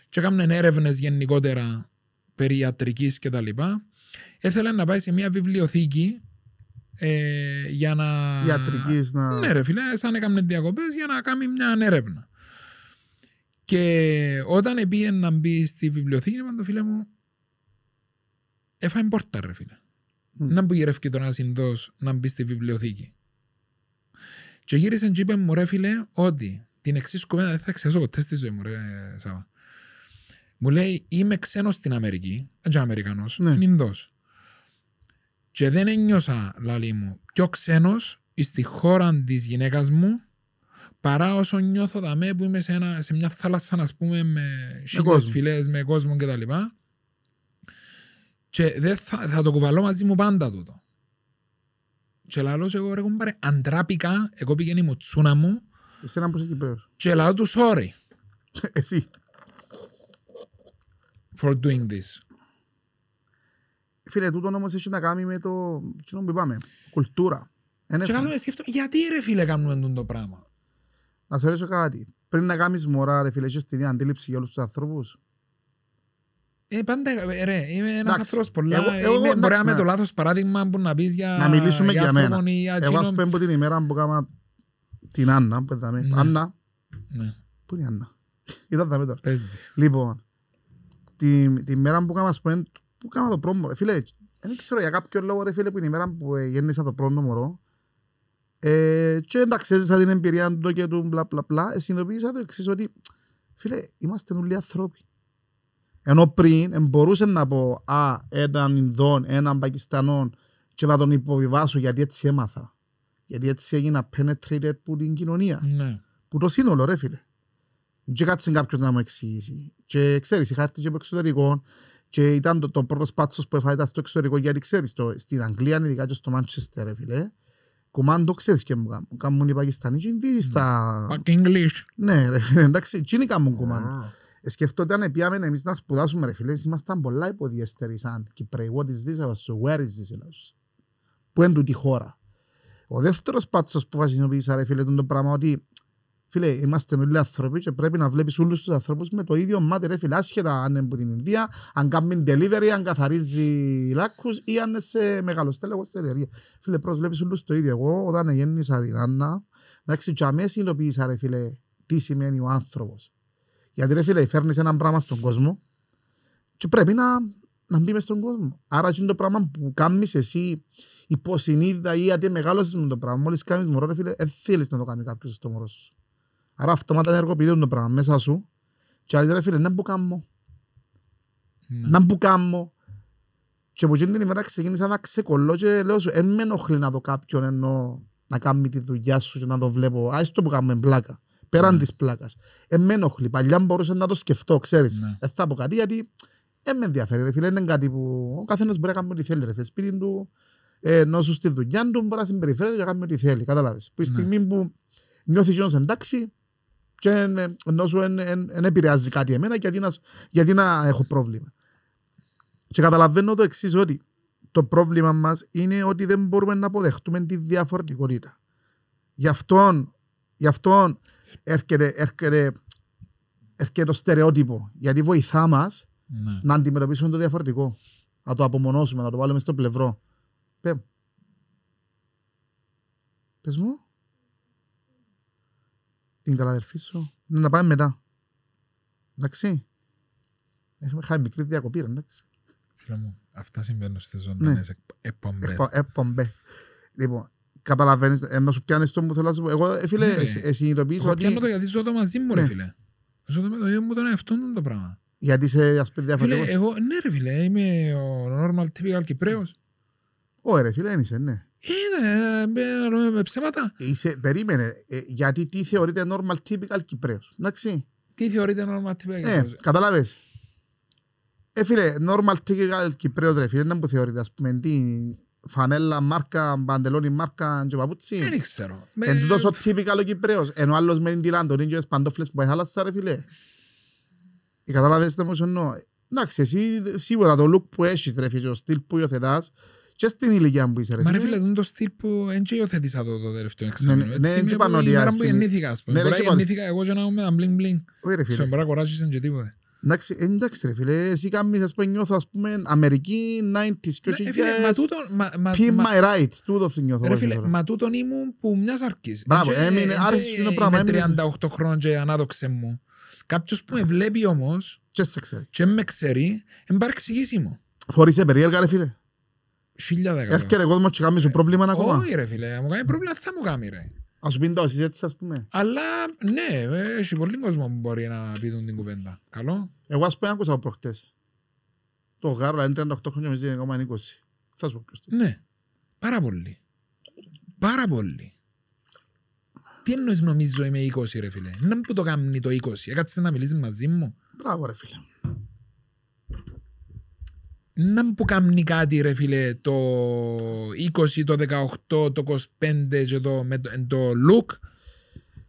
Speaker 2: και έκαναν έρευνες γενικότερα περί ιατρικής και τα λοιπά, έθελε να πάει σε μια βιβλιοθήκη ε, για να...
Speaker 1: Ιατρικής να...
Speaker 2: Ναι ρε φίλε, σαν έκαμε διακοπές για να κάνει μια έρευνα. Και όταν πήγε να μπει στη βιβλιοθήκη, είπαν το φίλε μου, έφαγε πόρτα ρε φίλε.
Speaker 1: Μμ.
Speaker 2: Να που γυρεύει τώρα Ινδός να μπει στη βιβλιοθήκη. Και γύρισε και είπε μου ρε φίλε ότι την εξής κουβέντα δεν θα ξεχάσω ποτέ στη ζωή μου ρε Σάβα. Μου λέει είμαι ξένος στην Αμερική, δεν είμαι Αμερικανός,
Speaker 1: Ναι.
Speaker 2: είναι Ινδός. Και δεν ένιωσα, λαλή μου, πιο ξένος στη χώρα της γυναίκας μου παρά όσο νιώθω δαμέ που είμαι σε, ένα, σε μια θάλασσα, ας πούμε, με χίλιες
Speaker 1: κόσμο.
Speaker 2: φυλές, με κόσμο και τα λοιπά. Και δεν θα, θα το κουβαλώ μαζί μου πάντα τούτο. Και λαλώ και εγώ ρε κουμπάρε, αντράπηκα, εγώ πήγαινε η μουτσούνα μου
Speaker 1: Εσένα που είσαι Κυπρέος.
Speaker 2: και λαλώ του sorry
Speaker 1: Εσύ.
Speaker 2: for doing this.
Speaker 1: Φίλε, τούτο όμως έχει να κάνει με το... Τι που είπαμε. Κουλτούρα. Εν
Speaker 2: Και
Speaker 1: έχω.
Speaker 2: κάθομαι σκέφτομαι, γιατί ρε φίλε κάνουμε τούτο το πράγμα.
Speaker 1: Να σε ρωτήσω κάτι. Πριν να κάνεις μωρά, ρε φίλε, έχεις την ίδια αντίληψη για όλους τους ανθρώπους;
Speaker 2: Ε, πάντα, ε, ρε, είμαι ένας
Speaker 1: Εντάξει.
Speaker 2: άνθρωπος πολλά,
Speaker 1: Εγώ- εγώ,
Speaker 2: είμαι, μπορεί
Speaker 1: εντάξει,
Speaker 2: να είμαι
Speaker 1: να-
Speaker 2: το λάθος παράδειγμα που να πεις για,
Speaker 1: Να μιλήσουμε για
Speaker 2: άνθρωπον
Speaker 1: μένα.
Speaker 2: ή για
Speaker 1: Εγώ ας
Speaker 2: εκείνον.
Speaker 1: πούμε από την ημέρα που κάμα την Άννα, που είδαμε.
Speaker 2: Ναι.
Speaker 1: Άννα,
Speaker 2: Ναι,
Speaker 1: πού είναι η Άννα; Ήταν δάμε τώρα.
Speaker 2: παίζει.
Speaker 1: Λοιπόν, τη, τη μέρα που κάμα, ας πούμε, που κάμα το πρώτο μωρό. Φίλε, δεν ξέρω για κάποιο λόγο, ρε φίλε, που είναι η μέρα που ε, γέννησα το πρώτο μωρό. Ε, και εντάξει, έζησα την εμπειρία του και του μπλα μπλα μπλα. Ε, συνειδητοποίησα το εξής ότι, φίλε, είμαστε όλοι άνθρωποι. Ενώ πριν ε, μπορούσε να πω «Α, έναν Ινδόν, έναν Πακιστανόν» και να τον υποβιβάσω γιατί έτσι έμαθα. Γιατί έτσι έγινα penetrated που την κοινωνία.
Speaker 2: Ναι.
Speaker 1: Που το σύνολο ρε φίλε. Και κάτσε κάποιος να μου εξηγήσει. Και ξέρεις, είχα έρθει και από εξωτερικό και ήταν το, το πρώτος σπάτσος που έφαγε ήταν στο εξωτερικό γιατί ξέρεις, το, στην Αγγλία, ειδικά και στο Μάντσεστερ ρε φίλε, κουμάντο ξέρεις και μου κάνουν. Κάνουν οι Πακιστανοί και οι Ινδοί στα...
Speaker 2: Back English.
Speaker 1: Ναι ρε φίλε, εντάξει, τι είναι κάνουν κουμάντο. Ε, Σκεφτώ ότι αν πήγαμε εμείς να σπουδάσουμε ρε φίλε, εμείς ήμασταν πολλά υποδιέστεροι σαν Κυπρέοι. What is this? I was so where is this? Ελλάς. Πού είναι τούτη η χώρα; Ο δεύτερος πάτσος που βασινοποίησα ρε φίλε, ήταν το πράγμα ότι φίλε, είμαστε όλοι άνθρωποι και πρέπει να βλέπεις όλους τους ανθρώπους με το ίδιο μάτι ρε φίλε, άσχετα αν είναι από την Ινδία, αν κάνει delivery, αν καθαρίζει λάκκους ή αν είναι σε μεγάλο στέλεχος σε εταιρεία. Φίλε, πρόσβλεπεις όλους το ίδιο. Εγώ όταν γέννησα την Άννα, Εντάξει, και αμέσως συνειδητοποίησα ρε φίλε τι σημαίνει ο άνθρωπος. Γιατί ρε φίλε φέρνεις ένα πράγμα στον κόσμο και πρέπει να, να μπει μες στον κόσμο. Άρα είναι το πράγμα που κάνεις εσύ υποσυνείδητα ή γιατί μεγάλωσες με το πράγμα. Μόλις κάνεις μωρό ρε φίλε, δεν θέλεις να το κάνει κάποιος στο μωρό σου. Άρα αυτόματα ενεργοποιείται το πράγμα μέσα σου και άλλοι ρε φίλε, να που κάνω.
Speaker 2: Ναι.
Speaker 1: Να που κάνω. Και από εκείνη την ημέρα ξεκίνησα να ξεκολλώ και λέω σου, εν με ενοχλεί να δω κάποιον ενώ να κάνει τη δουλειά σου και να το βλέπω. Ας το που κάνουμε πλάκα. Πέραν
Speaker 2: Ναι.
Speaker 1: της πλάκας. Εν με ενοχλεί. Παλιά μπορούσα να το σκεφτώ, ξέρεις.
Speaker 2: Ναι.
Speaker 1: Δεν θα πω κάτι γιατί δεν με ενδιαφέρει. Ρε φίλε, είναι κάτι που ο καθένας μπορεί να κάνει ό,τι θέλει. Ρε, στο σπίτι του, ε, ενώ σου στη δουλειά του μπορεί να συμπεριφέρει και να κάνει ό,τι θέλει. Κατάλαβες. Που η
Speaker 2: Ναι.
Speaker 1: στιγμή που νιώθεις εκείνος εντάξει και εν- εν- ενώ σου δεν επηρεάζει κάτι εμένα γιατί να, σ- γιατί να έχω πρόβλημα. Και καταλαβαίνω το εξής ότι το πρόβλημα μας είναι ότι δεν μπορούμε να αποδεχτούμε τη διαφορετικότητα. Γι' αυτόν, γι αυτόν έρχεται, έρχεται, έρχεται το στερεότυπο. Γιατί βοηθά μας
Speaker 2: Ναι.
Speaker 1: να αντιμετωπίσουμε το διαφορετικό. Να το απομονώσουμε, να το βάλουμε στο πλευρό. Πε μου. Πες μου. Την καλαδερφή σου. Ναι, να πάμε μετά. Εντάξει. Έχουμε χάει μικρή διακοπή, ρε, εντάξει.
Speaker 2: Φίλε μου, αυτά συμβαίνουν στις ζωντανές εκ- εκπομπές.
Speaker 1: Εκπο- Εκπομπές. Λοιπόν, καταλαβαίνεις, ενώ σου πιάνεις το που θέλω να σου πω. Εγώ, ε, φίλε,
Speaker 2: Ναι.
Speaker 1: εσύ- εσύ συνειδητοποιείς
Speaker 2: Εγώ
Speaker 1: ότι
Speaker 2: πιάνω το γιατί ζω το μαζί μου ρε
Speaker 1: Ναι.
Speaker 2: φίλε. Ζω το με το ίδιο μου τον εαυτό μου το πράγμα.
Speaker 1: γιατί είσαι ας πούμε
Speaker 2: Φίλε,
Speaker 1: διαφορετικός.
Speaker 2: εγώ, ναι ρε φίλε, είμαι ο normal typical Κυπρέος.
Speaker 1: Ω, ρε, φίλε, δεν είσαι, ναι.
Speaker 2: Είναι, με, με, με ψέματα.
Speaker 1: Είσαι, περίμενε, ε, γιατί τι θεωρείται normal typical Κυπρέος. Εντάξει.
Speaker 2: Τι θεωρείται normal typical
Speaker 1: Ε,
Speaker 2: Κυπρέος;
Speaker 1: καταλάβες. Ε, φίλε, normal typical Κυπρέος ρε φίλε, δεν που θεωρείται, ας πούμε, τι φανέλα, μάρκα, παντελόνι, μάρκα και παπούτσι.
Speaker 2: Δεν ξέρω. Με-
Speaker 1: Εν τούτος ο typical ο Κυπρέος, ενώ άλλος με την Λάντο, είναι και τις παντόφλες που πάει θάλασσα ρε φίλε. Ε, καταλάβες τι μου σου εννοώ. Εντάξει, εσύ σίγουρα το look που έχεις ρε φίλε, ο στυλ που υιοθετάς και στην ηλικία που είσαι ρε
Speaker 2: Μα ρε
Speaker 1: φίλε.
Speaker 2: φίλε, το στυλ που δεν και υιοθετήσα το, το τελευταίο
Speaker 1: ναι,
Speaker 2: εξάμεινο.
Speaker 1: ναι,
Speaker 2: Έτσι,
Speaker 1: δεν
Speaker 2: είμαι
Speaker 1: είπαμε
Speaker 2: από
Speaker 1: ότι
Speaker 2: η μέρα που
Speaker 1: άρχινε-
Speaker 2: γεννήθηκα, ας πούμε.
Speaker 1: Ναι, ρε,
Speaker 2: Μπορεί να
Speaker 1: και πάλι.
Speaker 2: γεννήθηκα εγώ και να έχω με τα bling bling.
Speaker 1: Όχι ρε
Speaker 2: Ξέρω,
Speaker 1: φίλε.
Speaker 2: μπορεί να κοράζεις και τίποτε.
Speaker 1: Εντάξει, ε, εντάξει ρε φίλε, εσύ κάνεις ας πούμε νιώθω ας πούμε Αμερική 90s και
Speaker 2: Ναι,
Speaker 1: όχι
Speaker 2: φίλε, μα τούτο... μα- μα-
Speaker 1: Be
Speaker 2: μα-
Speaker 1: my right, τούτο σου νιώθω.
Speaker 2: Ρε
Speaker 1: εγώ
Speaker 2: φίλε,
Speaker 1: τώρα.
Speaker 2: μα τούτον ήμουν που μιας αρκής.
Speaker 1: Μπράβο,
Speaker 2: Και-
Speaker 1: έμεινε-
Speaker 2: και
Speaker 1: άρεσε το πράγμα,
Speaker 2: Είμαι
Speaker 1: έμεινε.
Speaker 2: 38 χρόνων και ανάδοξε μου. Κάποιος που με βλέπει όμως
Speaker 1: Και σε ξέρει.
Speaker 2: και με ξέρει, δεν παρεξηγήσει μου.
Speaker 1: Θωρείσαι περίεργα ρε φίλε.
Speaker 2: Χίλια δεκατό.
Speaker 1: Έρχεται κόσμος και κάνει σου πρόβλημα ακόμα.
Speaker 2: Όχι ρε φίλε, αν μου κάνει πρόβλημα θα μου κάνει ρε.
Speaker 1: Ας σου πει τόσεις έτσι ας πούμε.
Speaker 2: Αλλά ναι, ε, έχει πολύ κόσμο που μπορεί να πει τον την κουβέντα. Καλό.
Speaker 1: Εγώ ας πούμε άκουσα από προχτές. Το γάρο είναι 38 χρόνια μαζί ακόμα είναι 20. Θα σου πω ποιος το.
Speaker 2: Ναι, πάρα πολύ. Πάρα πολύ. Τι εννοείς νομίζω είμαι 20 ρε φίλε; Να που το κάνει το 20. Έκατσε να μιλήσεις μαζί μου.
Speaker 1: Μπράβο ρε φίλε.
Speaker 2: Να που κάνει κάτι ρε φίλε το 20, το 18, το 25 και το, με το, το look.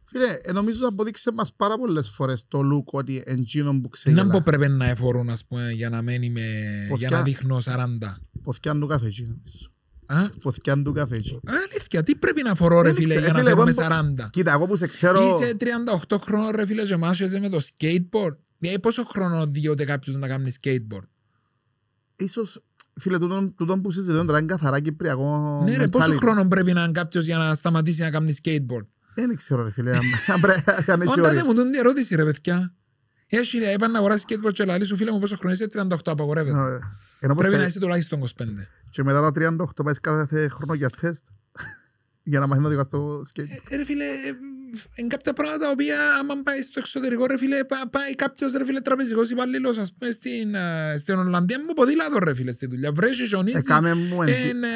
Speaker 1: Φίλε, ε, νομίζω αποδείξε μας πάρα πολλές φορές το look ότι εντζίνον που
Speaker 2: Να
Speaker 1: ξεγελά.
Speaker 2: που πρέπει να εφορούν ας πούμε για να μένει με,
Speaker 1: Ποθιά.
Speaker 2: για να δείχνω 40.
Speaker 1: Ποθιάν του καφέτσι. νομίζω.
Speaker 2: Α,
Speaker 1: Ποθιάν του καφέτσι.
Speaker 2: αλήθεια, τι πρέπει να φορώ ρε
Speaker 1: Δεν
Speaker 2: φίλε
Speaker 1: ξέρω,
Speaker 2: για να
Speaker 1: φίλε,
Speaker 2: φέρω
Speaker 1: εγώ
Speaker 2: με
Speaker 1: μπο-
Speaker 2: 40.
Speaker 1: Κοίτα, εγώ που σε ξέρω...
Speaker 2: Είσαι 38 χρόνων ρε φίλε και μάχεσαι με το skateboard. Ε, πόσο χρόνο δικαιούται κάποιος να κάνει skateboard;
Speaker 1: Ίσως, φίλε, τούτον, τούτον που συζητούν τώρα είναι καθαρά κυπριακό
Speaker 2: Ναι ρε, πόσο
Speaker 1: mentality.
Speaker 2: χρόνο πρέπει να είναι κάποιος για να σταματήσει να κάνει skateboard;
Speaker 1: Δεν ξέρω ρε φίλε, αν- αν πρέπει να κάνει
Speaker 2: Όντα
Speaker 1: όρια.
Speaker 2: δεν μου τον ερώτηση ρε παιδιά. Έχει ιδέα, είπαν να αγοράσεις skateboard και λαλή σου φίλε μου πόσο χρόνο είσαι 38 απαγορεύεται.
Speaker 1: Ε, Ενώ πως
Speaker 2: Πρέπει
Speaker 1: θα-
Speaker 2: να είσαι τουλάχιστον 25.
Speaker 1: Και μετά τα 38 πάει κάθε χρόνο για τεστ για να μάθει να οδηγάς το σκέιτ.
Speaker 2: Ε, ρε φίλε, ε, είναι κάποια πράγματα τα οποία άμα πάει στο εξωτερικό ρε φίλε, πά- πάει κάποιος ρε φίλε τραπεζικός υπαλλήλος ας πούμε στην, ε, στην Ολλανδία με ποδήλατο ρε φίλε στη δουλειά. Βρέσει, χιονίζει.
Speaker 1: Έκαμε μου,
Speaker 2: Ε,
Speaker 1: εντι...
Speaker 2: ναι,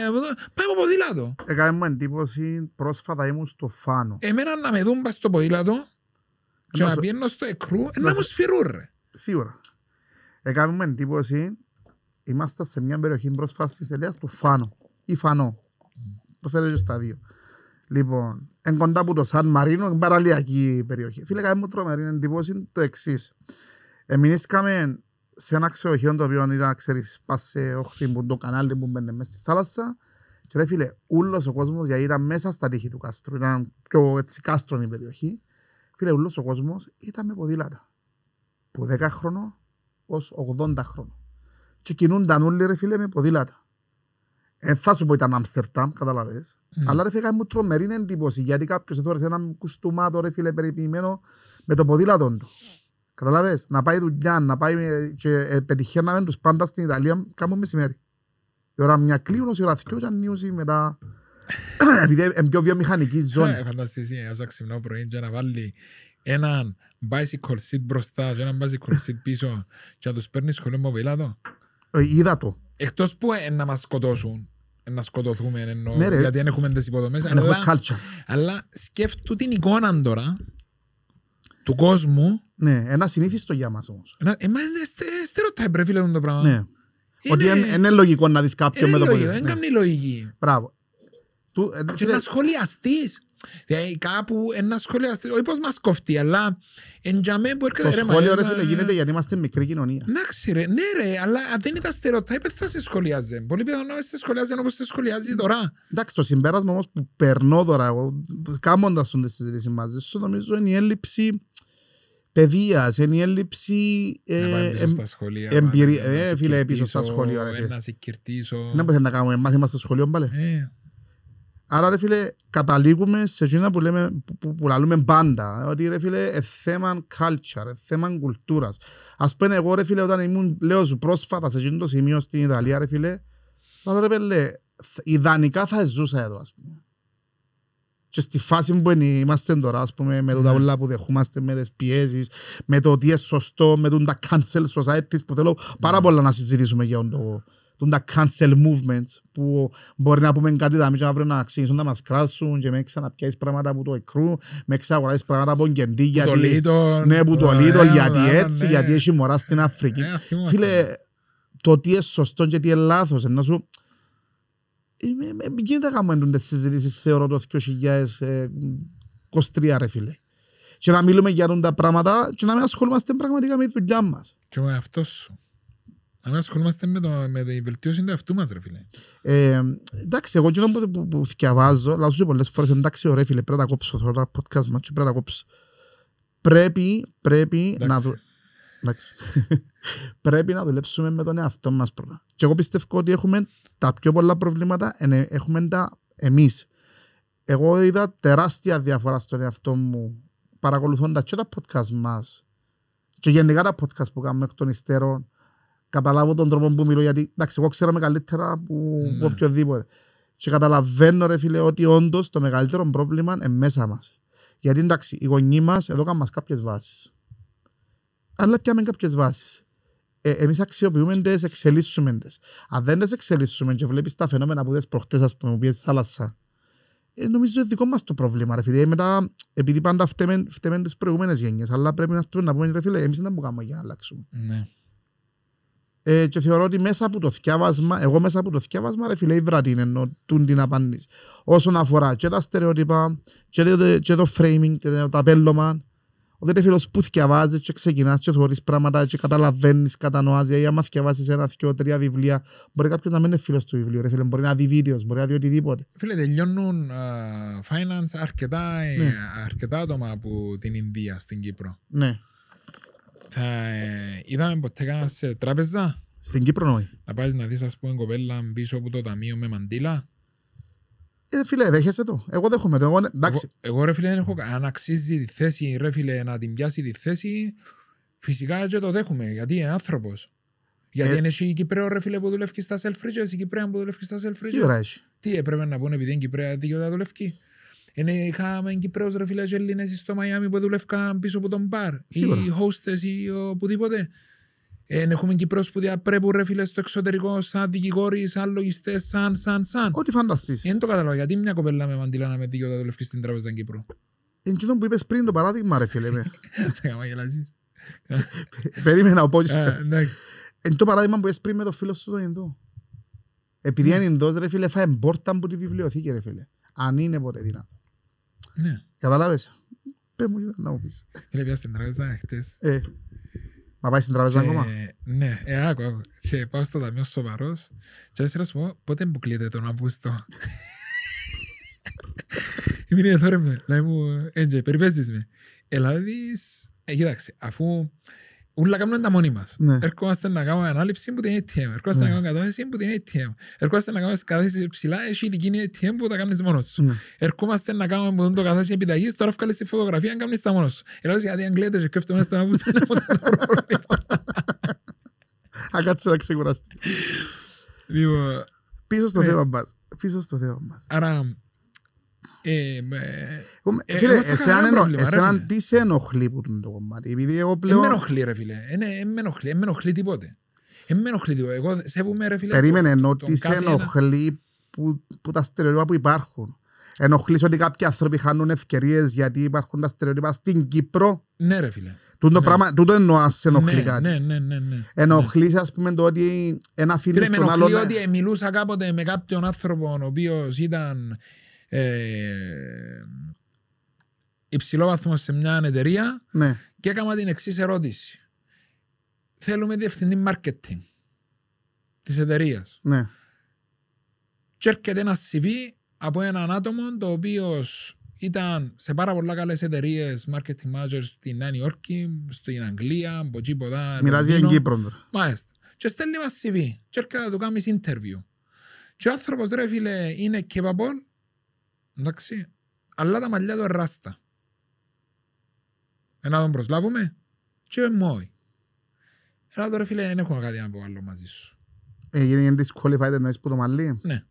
Speaker 2: Πάει με ποδήλατο.
Speaker 1: έκαμε μου εντύπωση πρόσφατα ήμουν στο Φάνο.
Speaker 2: Εμένα να με δουν πας στο ποδήλατο και
Speaker 1: Να
Speaker 2: να
Speaker 1: σου-
Speaker 2: πιένω στο εκρού, ε,
Speaker 1: να
Speaker 2: να
Speaker 1: σου-
Speaker 2: μου σφυρούν ρε.
Speaker 1: Σίγουρα. Έκαμε μου εντύπωση είμαστε σε μια περιοχή πρόσφατα της Ελίας του Φάνο ή Φανό. Το φέρω και στα δύο. Λοιπόν, εν κοντά από το Σαν Μαρίνο, είναι παραλιακή περιοχή. Φίλε, κάμε μου τρομερή εντύπωση το εξής. Εμεινήσκαμε σε ένα ξεοχείο το οποίο ήταν, ξέρεις, πας σε όχθη που το κανάλι που μπαίνε μέσα στη θάλασσα και ρε φίλε, ούλος ο κόσμος γιατί ήταν μέσα στα τείχη του κάστρου, ήταν πιο έτσι κάστρον η περιοχή. Φίλε, ούλος ο κόσμος ήταν με ποδήλατα. Που 10 χρόνο ως 80 χρόνο. Και κινούνταν όλοι ρε φίλε με ποδήλατα. Ε, θα σου πω ήταν Άμστερνταμ, καταλαβες.
Speaker 2: Μμ.
Speaker 1: Αλλά ρε φίλε, κάνει μου τρομερή εντύπωση γιατί κάποιος εθώρησε έναν κουστούμάτο ρε φίλε περιποιημένο με το ποδήλατο του. Καταλαβες, να πάει δουλειά, να πάει ε, και ε, πετυχαίναμε τους πάντα στην Ιταλία κάπου μεσημέρι. Η ώρα μια κλείουν, η ώρα δυο και ανοίγουν μετά. Επειδή είναι πιο βιομηχανική ζώνη.
Speaker 2: Ε, Φανταστείς, ε, όσο ξυπνώ πρωί και να βάλει έναν bicycle seat μπροστά και έναν bicycle seat πίσω και να τους παίρνει σχολείο με ποδήλατο.
Speaker 1: Ε, Είδα το.
Speaker 2: Εκτός που ε, να μας σκοτώσουν, ε, να σκοτωθούμε εννοώ,
Speaker 1: Ναι, ρε.
Speaker 2: γιατί δεν έχουμε τις υποδομές,
Speaker 1: Δεν έχουμε
Speaker 2: αλλά,
Speaker 1: culture.
Speaker 2: αλλά σκέφτου την εικόνα τώρα του κόσμου.
Speaker 1: Ναι, ένα συνήθιστο για μας όμως.
Speaker 2: Να- Ε, μα είναι στε- stereotype ρε φίλε αυτό το πράγμα.
Speaker 1: Ναι. Ότι
Speaker 2: Είναι-
Speaker 1: είναι είναι λογικό να δεις κάποιον
Speaker 2: είναι
Speaker 1: με το
Speaker 2: λογικό,
Speaker 1: ποδήλατο.
Speaker 2: δεν
Speaker 1: Ναι.
Speaker 2: κάνει λογική.
Speaker 1: Μπράβο. Του, ε,
Speaker 2: Και
Speaker 1: φίλε,
Speaker 2: να σχολιαστείς. Δηλαδή κάπου ένα σχολιαστής, όχι πως μας κοφτεί, αλλά εν τζαμέ που έρχεται
Speaker 1: Το
Speaker 2: ρε,
Speaker 1: σχόλιο ρε
Speaker 2: μα,
Speaker 1: φίλε
Speaker 2: ε,
Speaker 1: γίνεται γιατί είμαστε μικρή κοινωνία.
Speaker 2: Εντάξει ρε, ναι ρε, αλλά αν δεν ήταν stereotype δεν θα σε σχολιάζει. Πολύ πιθανό να σε σχολιάζει όπως σε σχολιάζει τώρα.
Speaker 1: Εντάξει, το συμπέρασμα όμως που περνώ τώρα εγώ, κάνοντας τον τη συζήτηση μαζί σου, νομίζω είναι η έλλειψη παιδείας, είναι η έλλειψη...
Speaker 2: Να
Speaker 1: ε,
Speaker 2: πάμε πίσω
Speaker 1: εμ-
Speaker 2: στα σχολεία.
Speaker 1: εμπειρία-
Speaker 2: μάνα, να
Speaker 1: ε,
Speaker 2: σε
Speaker 1: φίλε, πίσω στα
Speaker 2: κερδίσω,
Speaker 1: σχολεία, ρε, φίλε.
Speaker 2: Να σε κερδίσω.
Speaker 1: Δεν μπορούμε να κάνουμε μάθημα στο σχολείο πάλι.
Speaker 2: Ε,
Speaker 1: Άρα ρε φίλε, καταλήγουμε σε εκείνα που, λέμε, που, που, που λαλούμε πάντα, ότι ρε φίλε, ε, θέμα culture, ε, θέμα κουλτούρας. Ας πούμε εγώ ρε φίλε, όταν ήμουν, λέω σου πρόσφατα σε εκείνο το σημείο στην Ιταλία ρε φίλε, λέω ρε φίλε, θ- ιδανικά θα ζούσα εδώ ας πούμε. Και στη φάση που είναι- είμαστε τώρα, ας πούμε, με τα
Speaker 2: Ναι.
Speaker 1: όλα που δεχόμαστε, με τις πιέσεις, με το τι είναι σωστό, με τον τα cancel societies που θέλω πάρα
Speaker 2: Ναι.
Speaker 1: πολλά να συζητήσουμε για το, τον τα cancel movements που μπορεί να πούμε κάτι δάμε και αύριο να ξεκινήσουν να μας κράσουν και με ξαναπιάσεις πράγματα από το εκρού, με ξαγοράσεις πράγματα από κεντή,
Speaker 2: που το
Speaker 1: γιατί,
Speaker 2: Lidl,
Speaker 1: ναι, που το
Speaker 2: ε,
Speaker 1: Lidl,
Speaker 2: ε,
Speaker 1: γιατί
Speaker 2: ε,
Speaker 1: έτσι,
Speaker 2: ναι.
Speaker 1: γιατί έχει μωρά στην Αφρική.
Speaker 2: Ε, θυμόμαστε.
Speaker 1: Φίλε, το τι είναι σωστό και τι είναι λάθος, ενώ σου... Είμαι- με- Μην γίνεται να κάνουμε τις συζητήσεις, θεωρώ, το 2023, ρε φίλε. Και να μιλούμε για αυτά τα πράγματα και να μην ασχολούμαστε πραγματικά με τη δουλειά μας.
Speaker 2: Και ο εαυτός σου. Να μην ασχολούμαστε με, το, με τη βελτίωση του εαυτού μας ρε φίλε.
Speaker 1: Ε, εντάξει, εγώ εκείνο που, που, που θυκιαβάζω, λάζω και πολλές φορές, εντάξει, ωραία φίλε, πρέπει να κόψω τώρα podcast μας και πρέπει να κόψω. Πρέπει, πρέπει να
Speaker 2: Εντάξει.
Speaker 1: δου... Εντάξει. πρέπει να δουλέψουμε με τον εαυτό μας πρώτα. Και εγώ πιστεύω ότι έχουμε τα πιο πολλά προβλήματα, ε, έχουμε τα εμείς. Εγώ είδα τεράστια διαφορά στον εαυτό μου παρακολουθώντας και τα podcast μας και γενικά τα podcast που κάνουμε εκ των υστέρων καταλάβω τον τρόπο που μιλώ γιατί εντάξει εγώ ξέρω με καλύτερα από
Speaker 2: Ναι.
Speaker 1: από οποιοδήποτε και καταλαβαίνω ρε φίλε ότι όντως το μεγαλύτερο πρόβλημα είναι μέσα μας γιατί εντάξει οι γονείς μας εδώ κάνουν μας κάποιες βάσεις αλλά πιάμε κάποιες βάσεις ε, εμείς αξιοποιούμε τις, εξελίσσουμε τις. Αν δεν τις εξελίσσουμε και βλέπεις τα φαινόμενα που δες προχτές ας πούμε που πήγες στη θάλασσα ε, νομίζω είναι δικό μας το πρόβλημα ρε φίλε. Μετά, επειδή πάντα φταίμε, φταίμε τις προηγούμενες γενιές αλλά πρέπει να έρθουμε να πούμε ρε φίλε εμείς δεν μπορούμε για να αλλάξουμε
Speaker 2: Ναι.
Speaker 1: Ε, και θεωρώ ότι μέσα από το θκιάβασμα, εγώ μέσα από το θκιάβασμα, ρε φίλε, ήβρα την εννοώ τούν την απάντηση. Όσον αφορά και τα στερεότυπα, και το, και το framing, και το ταπέλωμα, ότι ρε φίλος που θκιαβάζεις και ξεκινάς και θεωρείς πράγματα και καταλαβαίνεις, κατανοάς, γιατί άμα θκιαβάσεις ένα, δυο, τρία βιβλία, μπορεί κάποιος να μην είναι φίλος του βιβλίου, ρε φίλε, μπορεί να δει βίντεος, μπορεί να δει οτιδήποτε.
Speaker 2: Φίλε, τελειώνουν α, finance αρκετά, ε,
Speaker 1: Ναι.
Speaker 2: αρκετά άτομα από την Ινδία στην Κύπρο.
Speaker 1: Ναι,
Speaker 2: Θα, ε, είδαμε ποτέ κανένα σε τράπεζα
Speaker 1: στην Κύπρο νόη.
Speaker 2: να πάεις να δεις ας πούμε κοπέλα πίσω από το ταμείο με μαντήλα.
Speaker 1: Ε, φίλε, δέχεσαι το. Εγώ δέχομαι το. Εγώ, εντάξει,
Speaker 2: Εγώ, εγώ ρε φίλε δεν έχω κα- αν αξίζει τη θέση ρε φίλε να την πιάσει τη θέση φυσικά και το δέχομαι γιατί είναι άνθρωπος. Γιατί
Speaker 1: Ε.
Speaker 2: είναι εσύ η Κυπρέο ρε φίλε που δουλεύεις στα self-ridges, η Κυπρέας που δουλεύεις στα self-ridges.
Speaker 1: σίγουρα έχει.
Speaker 2: Τι έπρεπε να πούνε επειδή είναι Κυπρέα δικαιώτα δουλεύει. Είναι είχαμε Κυπρέους ρε φίλε και Έλληνες στο Μαϊάμι που δουλεύκαν πίσω από τον μπαρ.
Speaker 1: Σίγουρα.
Speaker 2: Ή hostess ή οπουδήποτε. Ε, έχουμε Κυπρέους που διαπρέπουν ρε φίλε στο εξωτερικό σαν δικηγόροι, σαν λογιστές, σαν, σαν, σαν.
Speaker 1: Ό,τι φανταστείς.
Speaker 2: Δεν το καταλαβαίνω. Γιατί μια κοπέλα με μαντήλα να με δικαιώτα δουλεύει στην τράπεζα Κύπρου.
Speaker 1: Εκείνο που είπες πριν το παράδειγμα, ρε φίλε. με.
Speaker 2: Σε χαμογελάσεις.
Speaker 1: Περίμενα ο
Speaker 2: Α,
Speaker 1: πότσιστε.
Speaker 2: εντάξει.
Speaker 1: Είναι το παράδειγμα που είπες πριν με το φίλο σου τον Ινδό. Επειδή
Speaker 2: Ναι.
Speaker 1: είναι Ινδός, ρε φίλε, φάει μπόρτα από τη βιβλιοθήκη, ρε φίλε. Αν είναι ποτέ δυνατό.
Speaker 2: Ναι.
Speaker 1: Καταλάβες. Πες μου να μου πεις.
Speaker 2: Φίλε, πια στην τράπεζα χτες.
Speaker 1: Ε, μα πάει στην τραπέζα ακόμα;
Speaker 2: Και- Ναι, ε, άκου, άκου. Και πάω στο ταμείο σοβαρός και έτσι να σου πω πότε μου κλείεται τον Αύγουστο; Ήμουν εδώ ρε με, λέει μου, έντζε, περιπέζεις με. Ελλάδης, ε, κοίταξε, αφού Ούλα κάνουμε τα μόνοι μας.
Speaker 1: Ναι.
Speaker 2: Έρχομαστε να κάνουμε ανάληψη που την ATM. Έρχομαστε
Speaker 1: Ναι.
Speaker 2: να κάνουμε κατάθεση που την ATM. Έρχομαστε να κάνουμε κατάθεση ψηλά, έχει ειδική ATM που τα κάνεις μόνος σου.
Speaker 1: Ναι.
Speaker 2: Ερχόμαστε να κάνουμε που το κατάθεση επιταγής, τώρα βγάλεις τη φωτογραφία να κάνεις τα μόνος σου. Ελάς γιατί αν κλαίτε και σκέφτομαι στον άπους δεν έχω το πρόβλημα.
Speaker 1: Α, κάτσε να ξεκουραστεί.
Speaker 2: Λοιπόν,
Speaker 1: Πίσω στο
Speaker 2: Ναι.
Speaker 1: θέμα μας. Πίσω στο θέμα μας.
Speaker 2: Άρα, ε, με-
Speaker 1: Εγώ-
Speaker 2: Ε,
Speaker 1: Φίλε,
Speaker 2: εγώ θα
Speaker 1: εσένα
Speaker 2: κανένα
Speaker 1: ενο-
Speaker 2: πρόβλημα, ρε,
Speaker 1: εσένα
Speaker 2: φίλε.
Speaker 1: τι σε ενοχλεί που είναι το κομμάτι. Επειδή εγώ
Speaker 2: Εν με
Speaker 1: πλέον...
Speaker 2: ενοχλεί ρε φίλε. Εν εν με ενοχλεί, εν με ενοχλεί τίποτε. Εν με ενοχλεί τίποτε. Εγώ σέβομαι ρε φίλε.
Speaker 1: Περίμενε,
Speaker 2: τον-
Speaker 1: ενώ
Speaker 2: τον
Speaker 1: τι σε
Speaker 2: κάθε ένα.
Speaker 1: ενοχλεί που, που τα στερεότυπα που υπάρχουν. Ενοχλείς ότι κάποιοι άνθρωποι χάνουν ευκαιρίες γιατί υπάρχουν τα στερεότυπα στην Κύπρο;
Speaker 2: Ναι ρε φίλε.
Speaker 1: Τούτο,
Speaker 2: Ναι.
Speaker 1: πράγμα, τούτο εννοώ αν σε ενοχλεί
Speaker 2: Ναι,
Speaker 1: κάτι.
Speaker 2: ναι, ναι, ναι, ναι.
Speaker 1: Ενοχλείς ας πούμε το ότι ένα
Speaker 2: Φίλε,
Speaker 1: αφήνεις
Speaker 2: με
Speaker 1: τον
Speaker 2: ενοχλεί
Speaker 1: άλλον...
Speaker 2: ότι ε, μιλούσα κάποτε με κάποιον άνθρωπο ο οποίος ήταν ε, υψηλό βαθμό σε μια εταιρεία
Speaker 1: Ναι,
Speaker 2: και έκανα την εξής ερώτηση. Θέλουμε διευθυντή marketing της εταιρείας.
Speaker 1: ναι.
Speaker 2: Και έρχεται ένα CV από έναν άτομο το οποίος ήταν σε πάρα πολλά καλές εταιρείες marketing managers στην Νέα Υόρκη, στην Αγγλία, από εκεί ποδά.
Speaker 1: Μιλάς για την Κύπρο τώρα.
Speaker 2: Μάλιστα. Και στέλνει μας CV και έρχεται να του κάνεις interview. Και ο άνθρωπος ρε φίλε είναι capable, εντάξει, αλλά τα μαλλιά του είναι ράστα. Ε, να τον προσλάβουμε και είπε μου όχι. Έλα τώρα φίλε δεν έχω κάτι να πω άλλο μαζί σου.
Speaker 1: Έγινε disqualified εννοείς που το μαλλί;
Speaker 2: Ναι.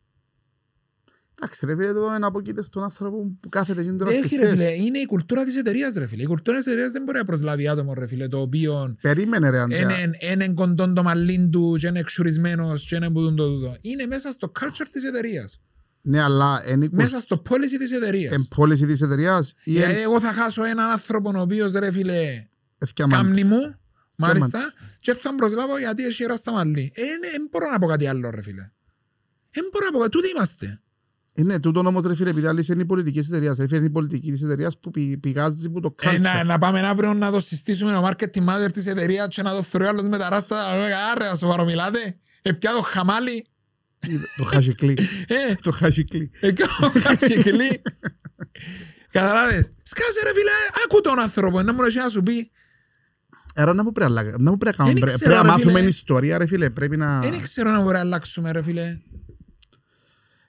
Speaker 1: Εντάξει ρε φίλε, το είναι αποκείται στον άνθρωπο που κάθεται εκείνη τώρα στη
Speaker 2: Έχει ρε φίλε,
Speaker 1: θέση.
Speaker 2: είναι η κουλτούρα της εταιρείας ρε φίλε. Η κουλτούρα της εταιρείας δεν μπορεί να προσλάβει άτομο ρε φίλε, το οποίο
Speaker 1: Περίμενε ρε Αντρέα.
Speaker 2: είναι- είναι κοντόν το μαλλίν του και είναι εξουρισμένος και είναι που το τούτο. Είναι μέσα στο culture της εταιρείας.
Speaker 1: Ναι, αλλά είναι
Speaker 2: Μέσα στο policy της εταιρείας.
Speaker 1: εν πώληση της εταιρείας ή
Speaker 2: Γιατί
Speaker 1: εν
Speaker 2: εγώ θα χάσω έναν άνθρωπο ο οποίος ρε φίλε
Speaker 1: ευκαιρία
Speaker 2: κάμνη μου, μάλιστα, και θα τον προσλάβω γιατί έχει ράστα μαλλί. Ε, Δεν μπορώ να πω κάτι άλλο ρε φίλε. Δεν μπορώ να πω κάτι. Τούτοι είμαστε.
Speaker 1: Είναι τούτο όμως ρε φίλε, επειδή άλλοι είναι η πολιτική της εταιρείας. Ρε φίλε, είναι η πολιτική της εταιρείας που πη- πηγάζει που το
Speaker 2: Ε, να,
Speaker 1: culture.
Speaker 2: να πάμε αύριο να το συστήσουμε ο marketing manager της εταιρείας και να το θεωρεί άλλος με τα ράστα. Άρα, σοβαρό μιλάτε. Επιά το χαμάλι.
Speaker 1: Το χασικλί.
Speaker 2: Ε,
Speaker 1: Το χασικλί.
Speaker 2: Εκά ο χαμάλι. Καταλάβες. Σκάσε ρε φίλε, άκου τον άνθρωπο, να μου λέει να σου πει.
Speaker 1: Άρα να μου πρέπει να αλλα- να μου πρέπει να κάνουμε.
Speaker 2: Δεν
Speaker 1: Πρέ-
Speaker 2: ξέρω,
Speaker 1: Πρέπει να
Speaker 2: ρε φίλε.
Speaker 1: μάθουμε ιστορία ρε φίλε. Πρέπει να...
Speaker 2: Δεν ξέρω να μπορεί να αλλάξουμε ρε φίλε.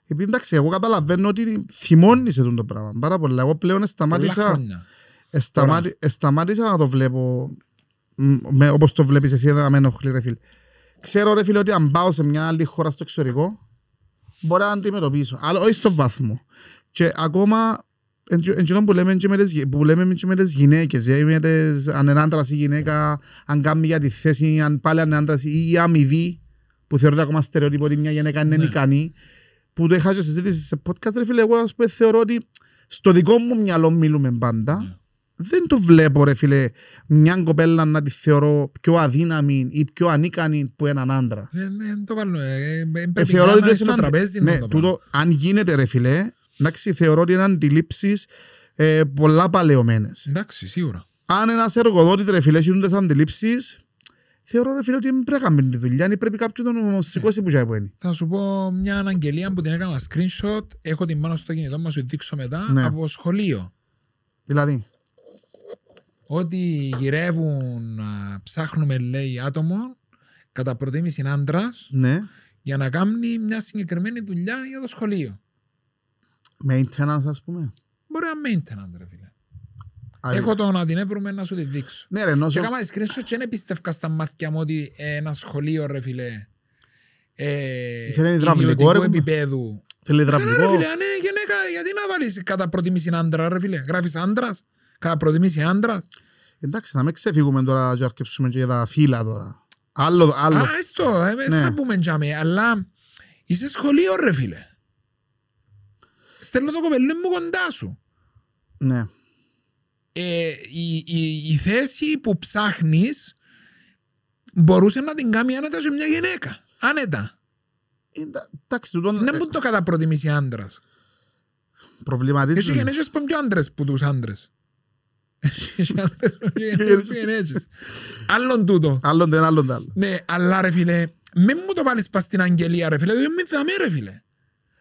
Speaker 1: Επειδή εντάξει, εγώ καταλαβαίνω ότι θυμώνεις το πράγμα. Πάρα πολλά. Εγώ πλέον
Speaker 2: Πολλά
Speaker 1: σταμάτησα,
Speaker 2: χρόνια.
Speaker 1: σταμάτη, σταμάτησα να το βλέπω μ, με, όπως το βλέπεις εσύ να με ενοχλεί ρε φίλε. Ξέρω ρε φίλε ότι αν πάω σε μια άλλη χώρα στο εξωτερικό μπορεί να αντιμετωπίσω. Αλλά όχι στο βάθμο. Και ακόμα εντζήνω που λέμε και με τις, γυ- που λέμε και με τις γυναίκες, δηλαδή με τις, αν είναι άντρας ή γυναίκα, αν κάνει για τη θέση, αν πάλι αν είναι άντρας ή η αμοιβή, που θεωρείται ακόμα στερεότυπο ότι μια γυναίκα είναι
Speaker 2: Ναι.
Speaker 1: ικανή, που το είχα και συζήτηση σε podcast, ρε φίλε, εγώ ας πούμε θεωρώ ότι στο δικό μου μυαλό μιλούμε πάντα,
Speaker 2: Ναι.
Speaker 1: Δεν το βλέπω ρε φίλε μια κοπέλα να τη θεωρώ πιο αδύναμη ή πιο ανίκανη που έναν άντρα.
Speaker 2: Δεν δεν το βάλω. ε, ε,
Speaker 1: Ε,
Speaker 2: Πρέπει
Speaker 1: θεωρώ
Speaker 2: να
Speaker 1: ότι
Speaker 2: είναι
Speaker 1: είναι
Speaker 2: στο τραπέζι.
Speaker 1: ναι,
Speaker 2: το πράγμα.
Speaker 1: τούτο, αν γίνεται ρε φίλε, εντάξει, θεωρώ ότι είναι αντιλήψεις ε, πολλά παλαιωμένες.
Speaker 2: Εντάξει, σίγουρα.
Speaker 1: Αν ένας εργοδότης ρε φίλε έχει τις αντιλήψεις, θεωρώ ρε φίλε ότι δεν πρέπει να κάνει τη δουλειά, ή πρέπει κάποιον να τον σηκώσει που τσάει που είναι.
Speaker 2: Θα σου πω μια αναγγελία που την έκανα screenshot. Έχω την πάνω στο κινητό μου, σου δείξω μετά.
Speaker 1: Ναι.
Speaker 2: Από σχολείο.
Speaker 1: Δηλαδή,
Speaker 2: Ότι γυρεύουν, α, ψάχνουμε λέει άτομο, κατά προτίμηση άντρας,
Speaker 1: ναι,
Speaker 2: για να κάνει μια συγκεκριμένη δουλειά για το σχολείο.
Speaker 1: maintenance ας πούμε.
Speaker 2: Μπορεί να maintenance, ρε φίλε.
Speaker 1: Α,
Speaker 2: Έχω το να την έβρουμε να σου τη δείξω.
Speaker 1: Ναι ρε, ενώ
Speaker 2: Και
Speaker 1: σου-
Speaker 2: έκανα screenshot και δεν πίστευκα στα μάτια μου ότι ένα σχολείο, ρε φίλε, ε,
Speaker 1: Ήθελε υδραυλικό,
Speaker 2: ιδιωτικού
Speaker 1: ρε, πούμε.
Speaker 2: επίπεδου.
Speaker 1: θέλει
Speaker 2: Καλά, ρε
Speaker 1: υδραυλικό.
Speaker 2: φίλε, αν είναι γυναίκα, γιατί να βάλεις κατά προτίμηση άντρα, ρε φίλε; Γράφεις άντρας, κατά προτίμηση άντρας.
Speaker 1: Εντάξει, να μην ξεφύγουμε τώρα και αρκεψούμε και για τα φύλλα τώρα. Άλλο, άλλο.
Speaker 2: Α, έστω, ε, δεν
Speaker 1: Ναι.
Speaker 2: θα πούμε τζάμε, αλλά είσαι σχολείο, ρε φίλε. Στέλνω το κοπελί μου κοντά σου.
Speaker 1: Ναι.
Speaker 2: Ε, η, η, η θέση που ψάχνεις μπορούσε να την κάνει άνετα σε μια γυναίκα. Άνετα.
Speaker 1: Εντά- Εντάξει, τούτον
Speaker 2: Δεν
Speaker 1: ε,
Speaker 2: μου το κατά προτιμήσει άντρας. Έχει
Speaker 1: προβληματίζει.
Speaker 2: γενέτσες που είναι πιο άντρες που τους άντρες. Άλλον τούτο.
Speaker 1: Άλλον δεν, άλλον δεν άλλο.
Speaker 2: Ναι, αλλά ρε φίλε, μην μου το βάλεις πας στην αγγελία ρε φίλε, δεν με δαμέ ρε φίλε.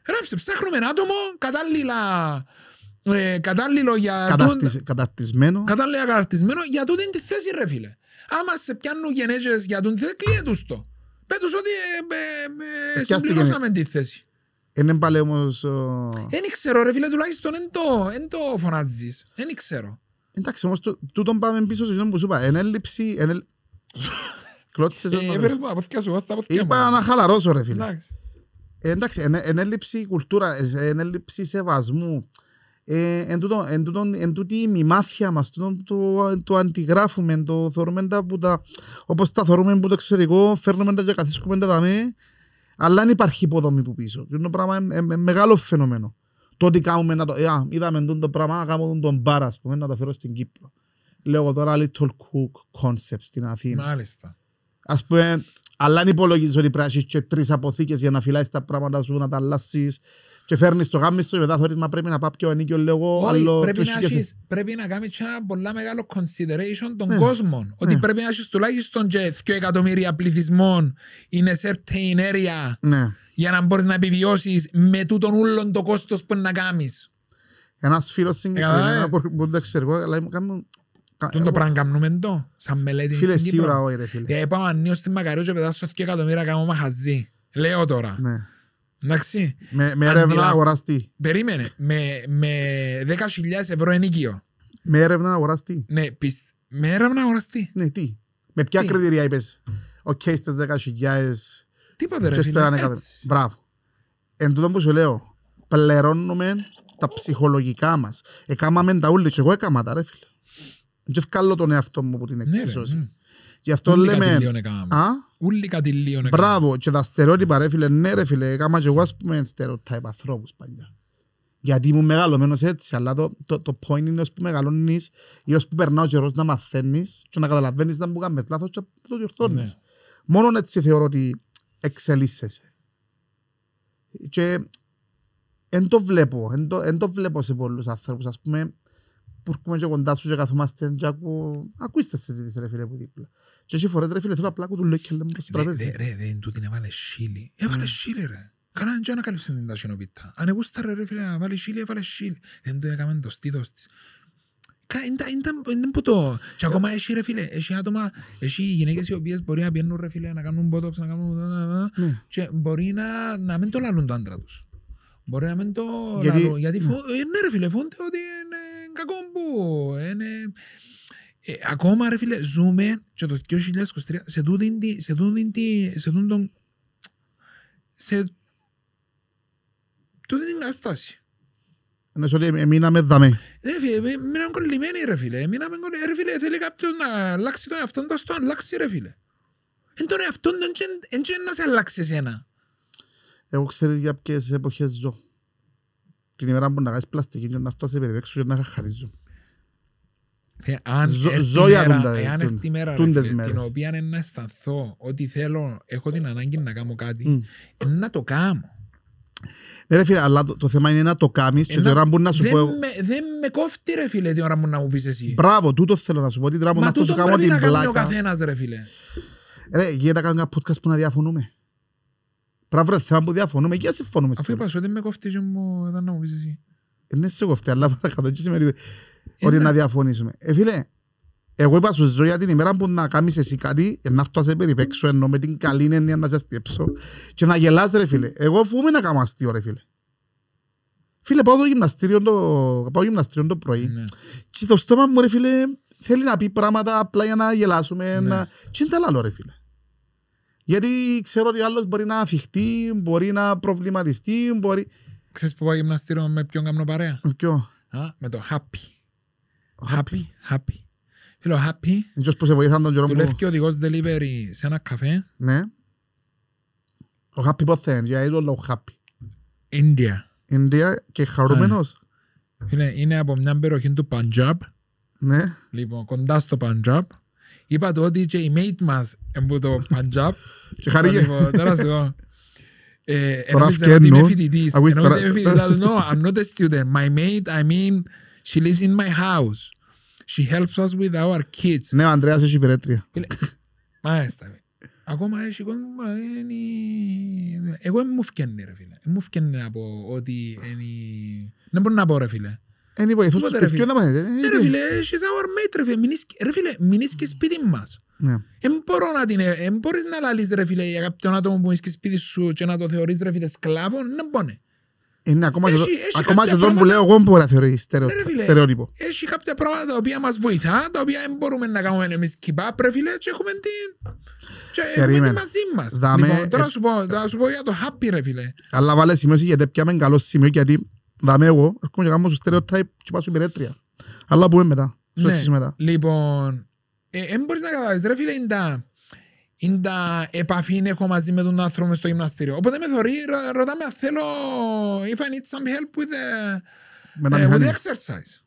Speaker 2: Γράψε, ψάχνουμε ένα άτομο κατάλληλα ε, κατάλληλο για τούν-
Speaker 1: Καταρτισ- Καταρτισμένο.
Speaker 2: κατάλληλα καταρτισμένο για τούτη τη θέση ρε φίλε. Άμα σε πιάνουν γενέτσες για τον θέση, κλείε τους το. Πες τους ότι ε, ε, ε,
Speaker 1: Πιάστηκε.
Speaker 2: συμπληρώσαμε τη θέση.
Speaker 1: Είναι πάλι όμως... ο-
Speaker 2: Δεν ξέρω ρε φίλε, τουλάχιστον δεν το, εν το φωνάζεις. Δεν ξέρω.
Speaker 1: Εντάξει, όμως τού- τούτον πάμε πίσω σε αυτό που σου είπα. Εν έλλειψη... εν έλ- Κλώτσες
Speaker 2: Ε,
Speaker 1: ένα-
Speaker 2: Έφερες μου από αυτιά σου, εγώ στα από
Speaker 1: Είπα να χαλαρώσω ρε φίλε.
Speaker 2: Εντάξει.
Speaker 1: Ε, εντάξει, εν, εν έλλειψη κουλτούρα, ε, εν έλλειψη σεβασμού. Ε, εν, τούτο, εν, τούτο, εν τούτη η μημάθεια μας, τούτο, το, το αντιγράφουμε, το θεωρούμε τα που τα, όπως τα θεωρούμε που το εξωτερικό, φέρνουμε τα και καθίσκουμε τα δαμέ, αλλά δεν υπάρχει υποδομή που πίσω. Και το πράγμα είναι, είναι μεγάλο φαινομένο. Το ότι κάνουμε να το, ε, α, είδαμε τούτο το πράγμα, να κάνουμε τον μπάρα, ας πούμε, να το φέρω στην Κύπρο. Λέω εγώ τώρα Little Cook Concept στην Αθήνα.
Speaker 2: Μάλιστα.
Speaker 1: Ας πούμε, αλλά αν υπολογίζεις ότι πρέπει να έχεις και τρεις αποθήκες για να φυλάεις τα πράγματα σου, να τα αλλάσεις και φέρνεις το γάμι σου και μετά θεωρείς μα πρέπει να πάω πιο ενίκιο λίγο,
Speaker 2: Όχι,
Speaker 1: άλλο
Speaker 2: πρέπει
Speaker 1: το
Speaker 2: να,
Speaker 1: σηκέσαι.
Speaker 2: έχεις, πρέπει να κάνεις και ένα πολλά μεγάλο consideration των
Speaker 1: Ναι.
Speaker 2: κόσμων. Ότι
Speaker 1: Ναι.
Speaker 2: πρέπει να έχεις τουλάχιστον και 2 εκατομμύρια πληθυσμών in a certain area
Speaker 1: Ναι.
Speaker 2: για να μπορείς να επιβιώσεις με τούτον ούλον το κόστος που να κάνεις.
Speaker 1: Ένας φίλος συγκεκριμένα
Speaker 2: Καταλάβες.
Speaker 1: που που δεν το ξέρω εγώ, αλλά μου κάνουν...
Speaker 2: Τον το πράγμα κάνουμε το, σαν μελέτη
Speaker 1: Φίλε,
Speaker 2: στην
Speaker 1: σίγουρα
Speaker 2: Κύπρο.
Speaker 1: όχι ρε φίλε.
Speaker 2: Δηλαδή πάμε ανίω στην Μακαριό και πετάσω 2 εκατομμύρια κάνω μαχαζί. Λέω τώρα.
Speaker 1: Ναι.
Speaker 2: Εντάξει.
Speaker 1: Με, με
Speaker 2: Αντιλα-
Speaker 1: έρευνα αγοραστή.
Speaker 2: Περίμενε. Με, με 10.000 ευρώ ενίκιο.
Speaker 1: Με έρευνα αγοραστή.
Speaker 2: Ναι, πισ... με έρευνα αγοραστή.
Speaker 1: Ναι, τι; Με ποια
Speaker 2: Τι;
Speaker 1: κριτήρια είπες; Οκ, στις 10.000
Speaker 2: Τίποτε ρε
Speaker 1: και
Speaker 2: φίλε.
Speaker 1: στο έναν εκατομμύριο.
Speaker 2: Έτσι.
Speaker 1: Μπράβο. Εν τούτο που σου λέω, πληρώνουμε τα ψυχολογικά μας. Εκάμαμε τα ούλια και εγώ έκαμα τα ρε φίλε. Και ευκάλλω τον εαυτό μου από την
Speaker 2: Ναι, ρε,
Speaker 1: εξίσωση.
Speaker 2: ναι.
Speaker 1: Γι' αυτό
Speaker 2: Ούλοι
Speaker 1: λέμε...
Speaker 2: κατηλίων έκαναμε.
Speaker 1: Α,
Speaker 2: Ούλοι κατηλίων έκαναμε.
Speaker 1: μπράβο. Και τα στερεότυπα ρε φίλε, ναι ρε φίλε, έκαμα και εγώ ας πούμε στερεοτάιπ ανθρώπους παλιά. Γιατί ήμουν μεγαλωμένος έτσι, αλλά το, το, το point είναι ως που μεγαλώνεις ή ως που περνά ο καιρός να μαθαίνεις και να καταλαβαίνεις να που κάνεις λάθος και το διορθώνεις.
Speaker 2: Ναι.
Speaker 1: Μόνο έτσι θεωρώ ότι εξελίσσεσαι. Και δεν το βλέπω, δεν το, εν το βλέπω σε πολλούς ανθρώπους, ας πούμε, που έρχομαι και κοντά σου και καθόμαστε και ακού, ακούεις τα συζήτηση ρε φίλε που δίπλα. Και έτσι φορές ρε φίλε θέλω απλά κουτουλό και λέμε προς το
Speaker 2: Ρε,
Speaker 1: τραπέζι.
Speaker 2: δε- Ρε, δεν τούτην έβαλε σίλι.
Speaker 1: Ναι.
Speaker 2: Έβαλε σίλι ρε. Κανέναν και ανακάλυψε την ταχυνοπίτα. Αν εγώ στάρε ρε φίλε να βάλει σίλι, έβαλε σίλι. Δεν το έκαμε το στήθος της. Κα- είναι τα- είναι τα- είναι που το... Και ακόμα έχει ρε φίλε, έχει άτομα, έχει γυναίκες οι οποίες μπορεί να πιένουν ρε φίλε να κάνουν botox, να κάνουν...
Speaker 1: Ναι.
Speaker 2: Και μπορεί να, να μην το λαλούν το άντρα τους. Μπορεί να μην το
Speaker 1: Γιατί-
Speaker 2: λαλούν. Γιατί φο... ε, ναι ρε φίλε, φόνται ότι είναι κακό που... Είναι... Ε, ακόμα ρε φίλε, ζούμε και το 2023 σε τούτην τη... Σε τούτην τη... Σε τούτον τον... Σε τούτην την κατάσταση.
Speaker 1: Είναι ότι εμείναμε δαμέ.
Speaker 2: Ρε φίλε, μη- μείναμε κολλημένοι ρε φίλε. Μείναμε κολλημένοι. Ρε φίλε, θέλει κάποιος να αλλάξει τον εαυτόν του, ας το αλλάξει ρε φίλε. Εν τον εαυτόν του, εν και να σε αλλάξει εσένα.
Speaker 1: Εγώ ξέρεις για ποιες εποχές ζω. Την ημέρα που να κάνεις πλαστική και να αυτό σε περιπέξω και να χαχαρίζω.
Speaker 2: Ε, Αν
Speaker 1: Ζω-
Speaker 2: έρθει
Speaker 1: ζω
Speaker 2: η
Speaker 1: για
Speaker 2: μέρα-
Speaker 1: τούντα,
Speaker 2: εάν
Speaker 1: τούν-
Speaker 2: έρθει η μέρα ρε
Speaker 1: τούντες
Speaker 2: φίλε, την
Speaker 1: μέρες.
Speaker 2: οποία είναι να αισθανθώ ότι θέλω, έχω την ανάγκη να κάνω κάτι,
Speaker 1: Μμ.
Speaker 2: ε, να το κάνω.
Speaker 1: Ναι ρε φίλε, αλλά το, το θέμα είναι να το κάνεις και
Speaker 2: Ε,
Speaker 1: την
Speaker 2: να-
Speaker 1: ώρα που να σου
Speaker 2: δεν,
Speaker 1: πω...
Speaker 2: με, δεν με κόφτει ρε φίλε την ώρα που να μου πεις εσύ.
Speaker 1: Μπράβο, τούτο θέλω να σου πω. Την ώρα που
Speaker 2: Μα
Speaker 1: να αυτό σου
Speaker 2: τούτο
Speaker 1: κάνω
Speaker 2: πρέπει
Speaker 1: την
Speaker 2: να κάνει ο
Speaker 1: πλάκα.
Speaker 2: καθένας ρε φίλε.
Speaker 1: Ρε, γίνεται να κάνουμε ένα podcast που να διαφωνούμε. Πράγμα ρε θέμα που διαφωνούμε και να συμφωνούμε.
Speaker 2: Αφού
Speaker 1: στο
Speaker 2: είπα σου ότι με κόφτει και μου ήταν να μου πεις εσύ.
Speaker 1: Είναι σε κοφτή, αλλά παρακατώ και σημαίνει ότι
Speaker 2: Ε,
Speaker 1: να
Speaker 2: ναι.
Speaker 1: διαφωνήσουμε. Ε, φίλε, εγώ είπα σου ζω για την ημέρα που να κάνεις εσύ κάτι, ε, να έρθω να σε περιπέξω, ενώ με την καλή έννοια να σε αστιέψω και να γελάς ρε φίλε. Εγώ φοβούμαι να κάνω αστείο ρε φίλε. Φίλε, πάω στο γυμναστήριο το, πάω γυμναστήριο το πρωί
Speaker 2: Ναι.
Speaker 1: και το στόμα μου ρε φίλε θέλει να πει πράγματα απλά για να γελάσουμε.
Speaker 2: Ναι.
Speaker 1: Να... Και είναι τα λάλο ρε φίλε. Γιατί ξέρω ότι ο άλλος μπορεί να αφιχτεί, μπορεί να προβληματιστεί, μπορεί...
Speaker 2: Ξέρεις που πάω γυμναστήριο με ποιον κάνω παρέα;
Speaker 1: Ποιο,
Speaker 2: Α, με το happy.
Speaker 1: Happy.
Speaker 2: Happy. Happy. Φίλο, happy.
Speaker 1: Είναι που σε βοηθάνε τον καιρό
Speaker 2: Δουλεύει
Speaker 1: μου.
Speaker 2: και οδηγός delivery σε ένα καφέ.
Speaker 1: Ναι. Ο happy πώς θα είναι, γιατί είναι ο happy.
Speaker 2: India.
Speaker 1: Ινδία και χαρούμενος.
Speaker 2: Φίλε, είναι από μια περιοχή του Punjab.
Speaker 1: Ναι.
Speaker 2: Λοιπόν, κοντά στο Punjab. Είπα του ότι και η mate μας είναι από το Punjab.
Speaker 1: Και χαρήκε.
Speaker 2: Λοιπόν, τώρα σου πω. Ε,
Speaker 1: Τώρα
Speaker 2: Ενόμιζε ότι
Speaker 1: φκένω.
Speaker 2: είμαι φοιτητής.
Speaker 1: Ακούεις
Speaker 2: Ενόμιζε
Speaker 1: τώρα-
Speaker 2: ότι είμαι φοιτητής. Λέω, No, I'm not a student. My mate, I mean, she lives in my house. She helps us with our kids.
Speaker 1: Ναι, ο Ανδρέας έχει υπηρέτρια.
Speaker 2: Μάλιστα. Ακόμα έχει κόσμο που είναι... Εγώ δεν μου φκένει ρε φίλε. Δεν μου φκένει να πω ότι είναι... Δεν μπορώ να πω ρε φίλε.
Speaker 1: Είναι βοηθός τους
Speaker 2: Τίποτε, ρε
Speaker 1: παιδιών να μάθετε.
Speaker 2: Ναι, ρε φίλε, she's our mate, ρε φίλε. Μην είσαι- Ρε φίλε, μην είσαι και σπίτι μας.
Speaker 1: Ναι.
Speaker 2: Εν μπορώ να την... Εν μπορείς να λαλείς ρε φίλε για κάποιον άτομο που είναι και σπίτι σου και να το θεωρείς ρε φίλε σκλάβο. Δεν μπορεί.
Speaker 1: Είναι ακόμα και
Speaker 2: Έχει-
Speaker 1: το-
Speaker 2: έχει
Speaker 1: ακόμα
Speaker 2: κάποια
Speaker 1: και τον που
Speaker 2: πράγματα-
Speaker 1: λέω εγώ μπορεί να θεωρεί στερεο-
Speaker 2: Ναι, ρε φίλε.
Speaker 1: στερεότυπο.
Speaker 2: Έχει κάποια πράγματα τα οποία μας βοηθά, τα οποία δεν μπορούμε να κάνουμε εμείς keep up, ρε φίλε, και έχουμε την... Και έχουμε
Speaker 1: Περίμενε.
Speaker 2: την μαζί μας.
Speaker 1: Δάμε,
Speaker 2: Λοιπόν, τώρα
Speaker 1: ε-
Speaker 2: σου πω, τώρα σου πω για το happy, ρε φίλε.
Speaker 1: Αλλά βάλε σημείωση γιατί πιάμε καλό σημείο γιατί δάμε εγώ έρχομαι και κάνω στο stereotype και πάω σου υπηρέτρια. Αλλά πούμε μετά. Στο
Speaker 2: Ναι.
Speaker 1: εξής μετά.
Speaker 2: Λοιπόν, δεν μπορείς να καταλάβεις, ρε φίλε, είναι τα, είναι τα επαφή έχω μαζί με τον άνθρωπο μες στο γυμναστήριο. Οπότε με θωρεί, ρω- ρωτάμε αν θέλω, if I need some help with the,
Speaker 1: Με τα
Speaker 2: ε, with the
Speaker 1: μηχανή.
Speaker 2: exercise.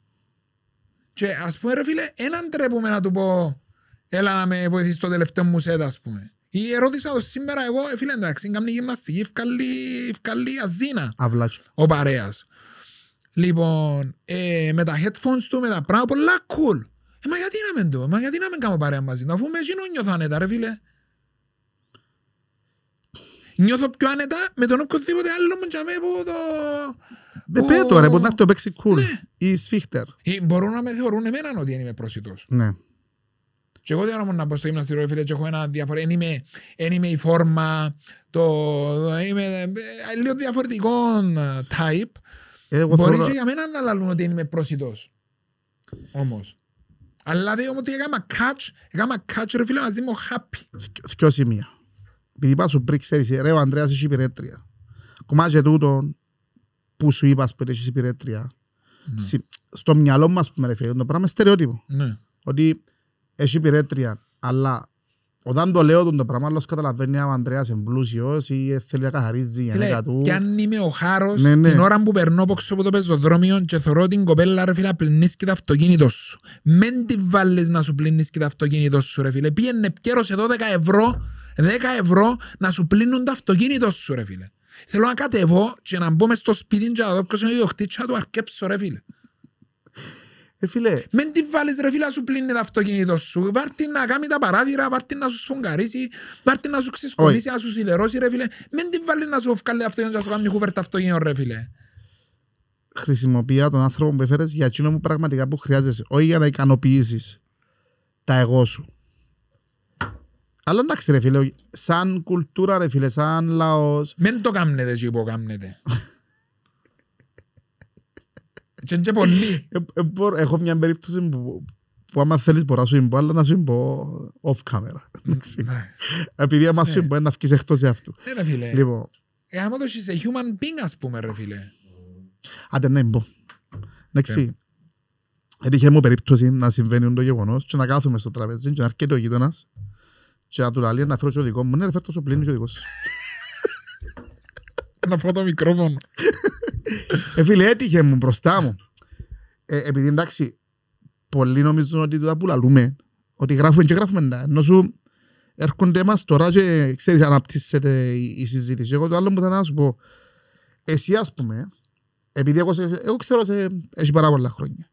Speaker 2: Και ας πούμε ρε φίλε, έναν τρέπουμε να του πω, έλα να με βοηθήσεις στο τελευταίο μου σετ, ας πούμε. Ή ερώτησα το σήμερα εγώ, ε, φίλε, εντάξει, κάνει γυμναστική, ευκαλεί, ευκαλεί αζίνα
Speaker 1: Αυλάκι.
Speaker 2: ο παρέας. Λοιπόν, ε, με τα headphones του, με τα πράγματα, πολλά cool. Ε, μα γιατί να μην το, μα γιατί να μην κάνω παρέα μαζί του, αφού με εκείνο νιώθω άνετα, ρε φίλε. Νιώθω πιο άνετα με τον οποιοδήποτε άλλο μου τζαμέ που το...
Speaker 1: Με
Speaker 2: που-
Speaker 1: πέτω ρε, μπορεί να το παίξει cool.
Speaker 2: Ναι.
Speaker 1: Ή σφίχτερ.
Speaker 2: Ε, Μπορούν να με θεωρούν εμένα ότι είμαι πρόσιτος.
Speaker 1: Ναι.
Speaker 2: Και εγώ δεν να μπω στο γυμναστήριο, ρε φίλε, και έχω ένα διαφορετικό. Εν είμαι, εν είμαι η φόρμα, το, είμαι ε, λίγο διαφορετικό ε, type.
Speaker 1: Ε, Εγώ
Speaker 2: Μπορεί
Speaker 1: θεωρώ...
Speaker 2: και για μένα να λαλούν ότι είμαι πρόσιτος. Όμως. Αλλά δεν όμως ότι έκανα catch, έκανα catch ρε φίλε μαζί μου happy.
Speaker 1: Δυο σημεία. Επειδή πας σου πριν ξέρεις, ρε ο Ανδρέας έχει υπηρέτρια. Ακόμα και τούτο που σου είπα που έχεις υπηρέτρια. Συ- Στο μυαλό μας που με ρε φίλε, το πράγμα είναι στερεότυπο.
Speaker 2: Ναι.
Speaker 1: Ότι έχει υπηρέτρια, αλλά όταν το λέω τον το πράγμα, άλλος καταλαβαίνει αν ο Ανδρέας είναι πλούσιος ή θέλει να καθαρίζει η
Speaker 2: Φίλε,
Speaker 1: γενέκα του.
Speaker 2: κι αν είμαι ο χάρος,
Speaker 1: Ναι, ναι.
Speaker 2: την ώρα που περνώ από έξω από το πεζοδρόμιο και θωρώ την κοπέλα ρε φίλε, πλυνίσκει το αυτοκίνητο σου. Μεν τη βάλεις να σου πλυνίσκει το αυτοκίνητο σου ρε φίλε. Πήγαινε πκέρωσε εδώ 10 ευρώ, 10 ευρώ να σου πλύνουν το αυτοκίνητο σου ρε φίλε. Θέλω να κατεβώ και να μπω μες στο σπίτι και να δω ποιος είναι ο ιδιοκτήτης και να του αρκέψω ρε φίλε.
Speaker 1: Ε, φίλε,
Speaker 2: Μεν τη βάλεις ρε φίλε να σου πλύνει το αυτοκίνητο σου. Βάρτη να κάνει τα παράθυρα, βάρτη να σου σφογγαρίσει, βάρτη να σου ξεσκονίσει, να σου σιδερώσει ρε φίλε. Μεν τη βάλεις να σου βγάλει αυτοκίνητο και να σου κάνει χούβερτα αυτοκίνητο ρε φίλε.
Speaker 1: χρησιμοποιεί τον άνθρωπο που έφερες για εκείνο που πραγματικά που χρειάζεσαι. Όχι για να ικανοποιήσεις τα εγώ σου. Αλλά εντάξει ρε φίλε, σαν κουλτούρα ρε φίλε, σαν λαός,
Speaker 2: Μεν το κάμνετε και υποκάμνετε. Και είναι και πολύ.
Speaker 1: Ε, ε, μπορώ- έχω μια περίπτωση που, που άμα θέλεις μπορώ να σου την πω, αλλά να σου την πω off camera. Εντάξει.
Speaker 2: Ναι.
Speaker 1: Επειδή άμα σου
Speaker 2: Ναι.
Speaker 1: την πω να βγεις εκτός αυτού.
Speaker 2: Ναι ρε φίλε.
Speaker 1: Λοιπόν,
Speaker 2: Ε, άμα το είσαι human being ας πούμε ρε φίλε.
Speaker 1: άντε ναι, μπω. Εντάξει. Έτυχε μου περίπτωση να συμβαίνει το γεγονός και να κάθομαι στο τραπέζι και να έρχεται ο γείτονας και να του λέει να φέρω και το δικό μου. Ναι ρε φέρ' το σου πλύνει και ο δικός σου.
Speaker 2: Να πω το μικρόφωνο.
Speaker 1: Ε, φίλε, έτυχε μου μπροστά μου. Ε, επειδή εντάξει, πολλοί νομίζουν ότι τούτα που λαλούμε, ότι γράφουμε και γράφουμε τα. Ενώ σου έρχονται μας τώρα και ξέρεις αναπτύσσεται η, η συζήτηση. Εγώ το άλλο που θέλω να σου πω, εσύ ας πούμε, επειδή εγώ, σε, εγώ ξέρω σε, έχει πάρα πολλά χρόνια.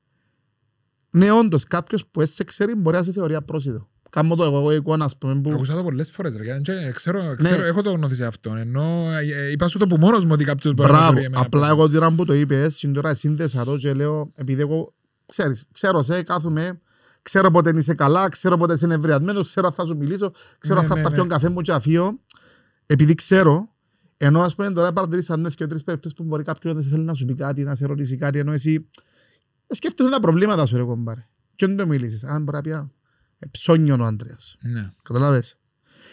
Speaker 1: Ναι, όντως, κάποιος που σε ξέρει μπορεί να σε θεωρεί απρόσιτο. Κάμω το εγώ, εγώ εικόνα, ας πούμε, που...
Speaker 2: Ακούσα το πολλές φορές ρε. και Ξέρω, ξέρω,
Speaker 1: Ναι.
Speaker 2: έχω το γνώθει αυτό. Ενώ ε, είπα σου το που μόνος μου ότι κάποιος μπορεί να
Speaker 1: Μπράβο,
Speaker 2: θεωρεί εμένα
Speaker 1: απλά
Speaker 2: πρόσωπο.
Speaker 1: εγώ τώρα που το είπες, και τώρα σύνδεσα το και λέω, επειδή εγώ, ξέρεις, ξέρω σε, κάθομαι, ξέρω πότε είσαι καλά, ξέρω πότε είσαι νευριασμένος, ξέρω αν θα σου μιλήσω, ξέρω αν
Speaker 2: Ναι,
Speaker 1: θα
Speaker 2: ναι,
Speaker 1: τα πιω
Speaker 2: ναι.
Speaker 1: καφέ μου και αφήσω, επειδή ξέρω, ενώ ας πούμε τώρα παρατηρήσα ναι και τρεις περιπτώσεις που μπορεί κάποιος να θέλει να σου πει κάτι, να σε ρωτήσει κάτι, ενώ εσύ ε, σκέφτεσαι τα προβλήματα σου ρε κομπάρε. Και δεν το μιλήσεις, αν μπορεί να πει, «Α, ε, ψώνιον ο Άντρεας.
Speaker 2: Ναι.
Speaker 1: Καταλάβες.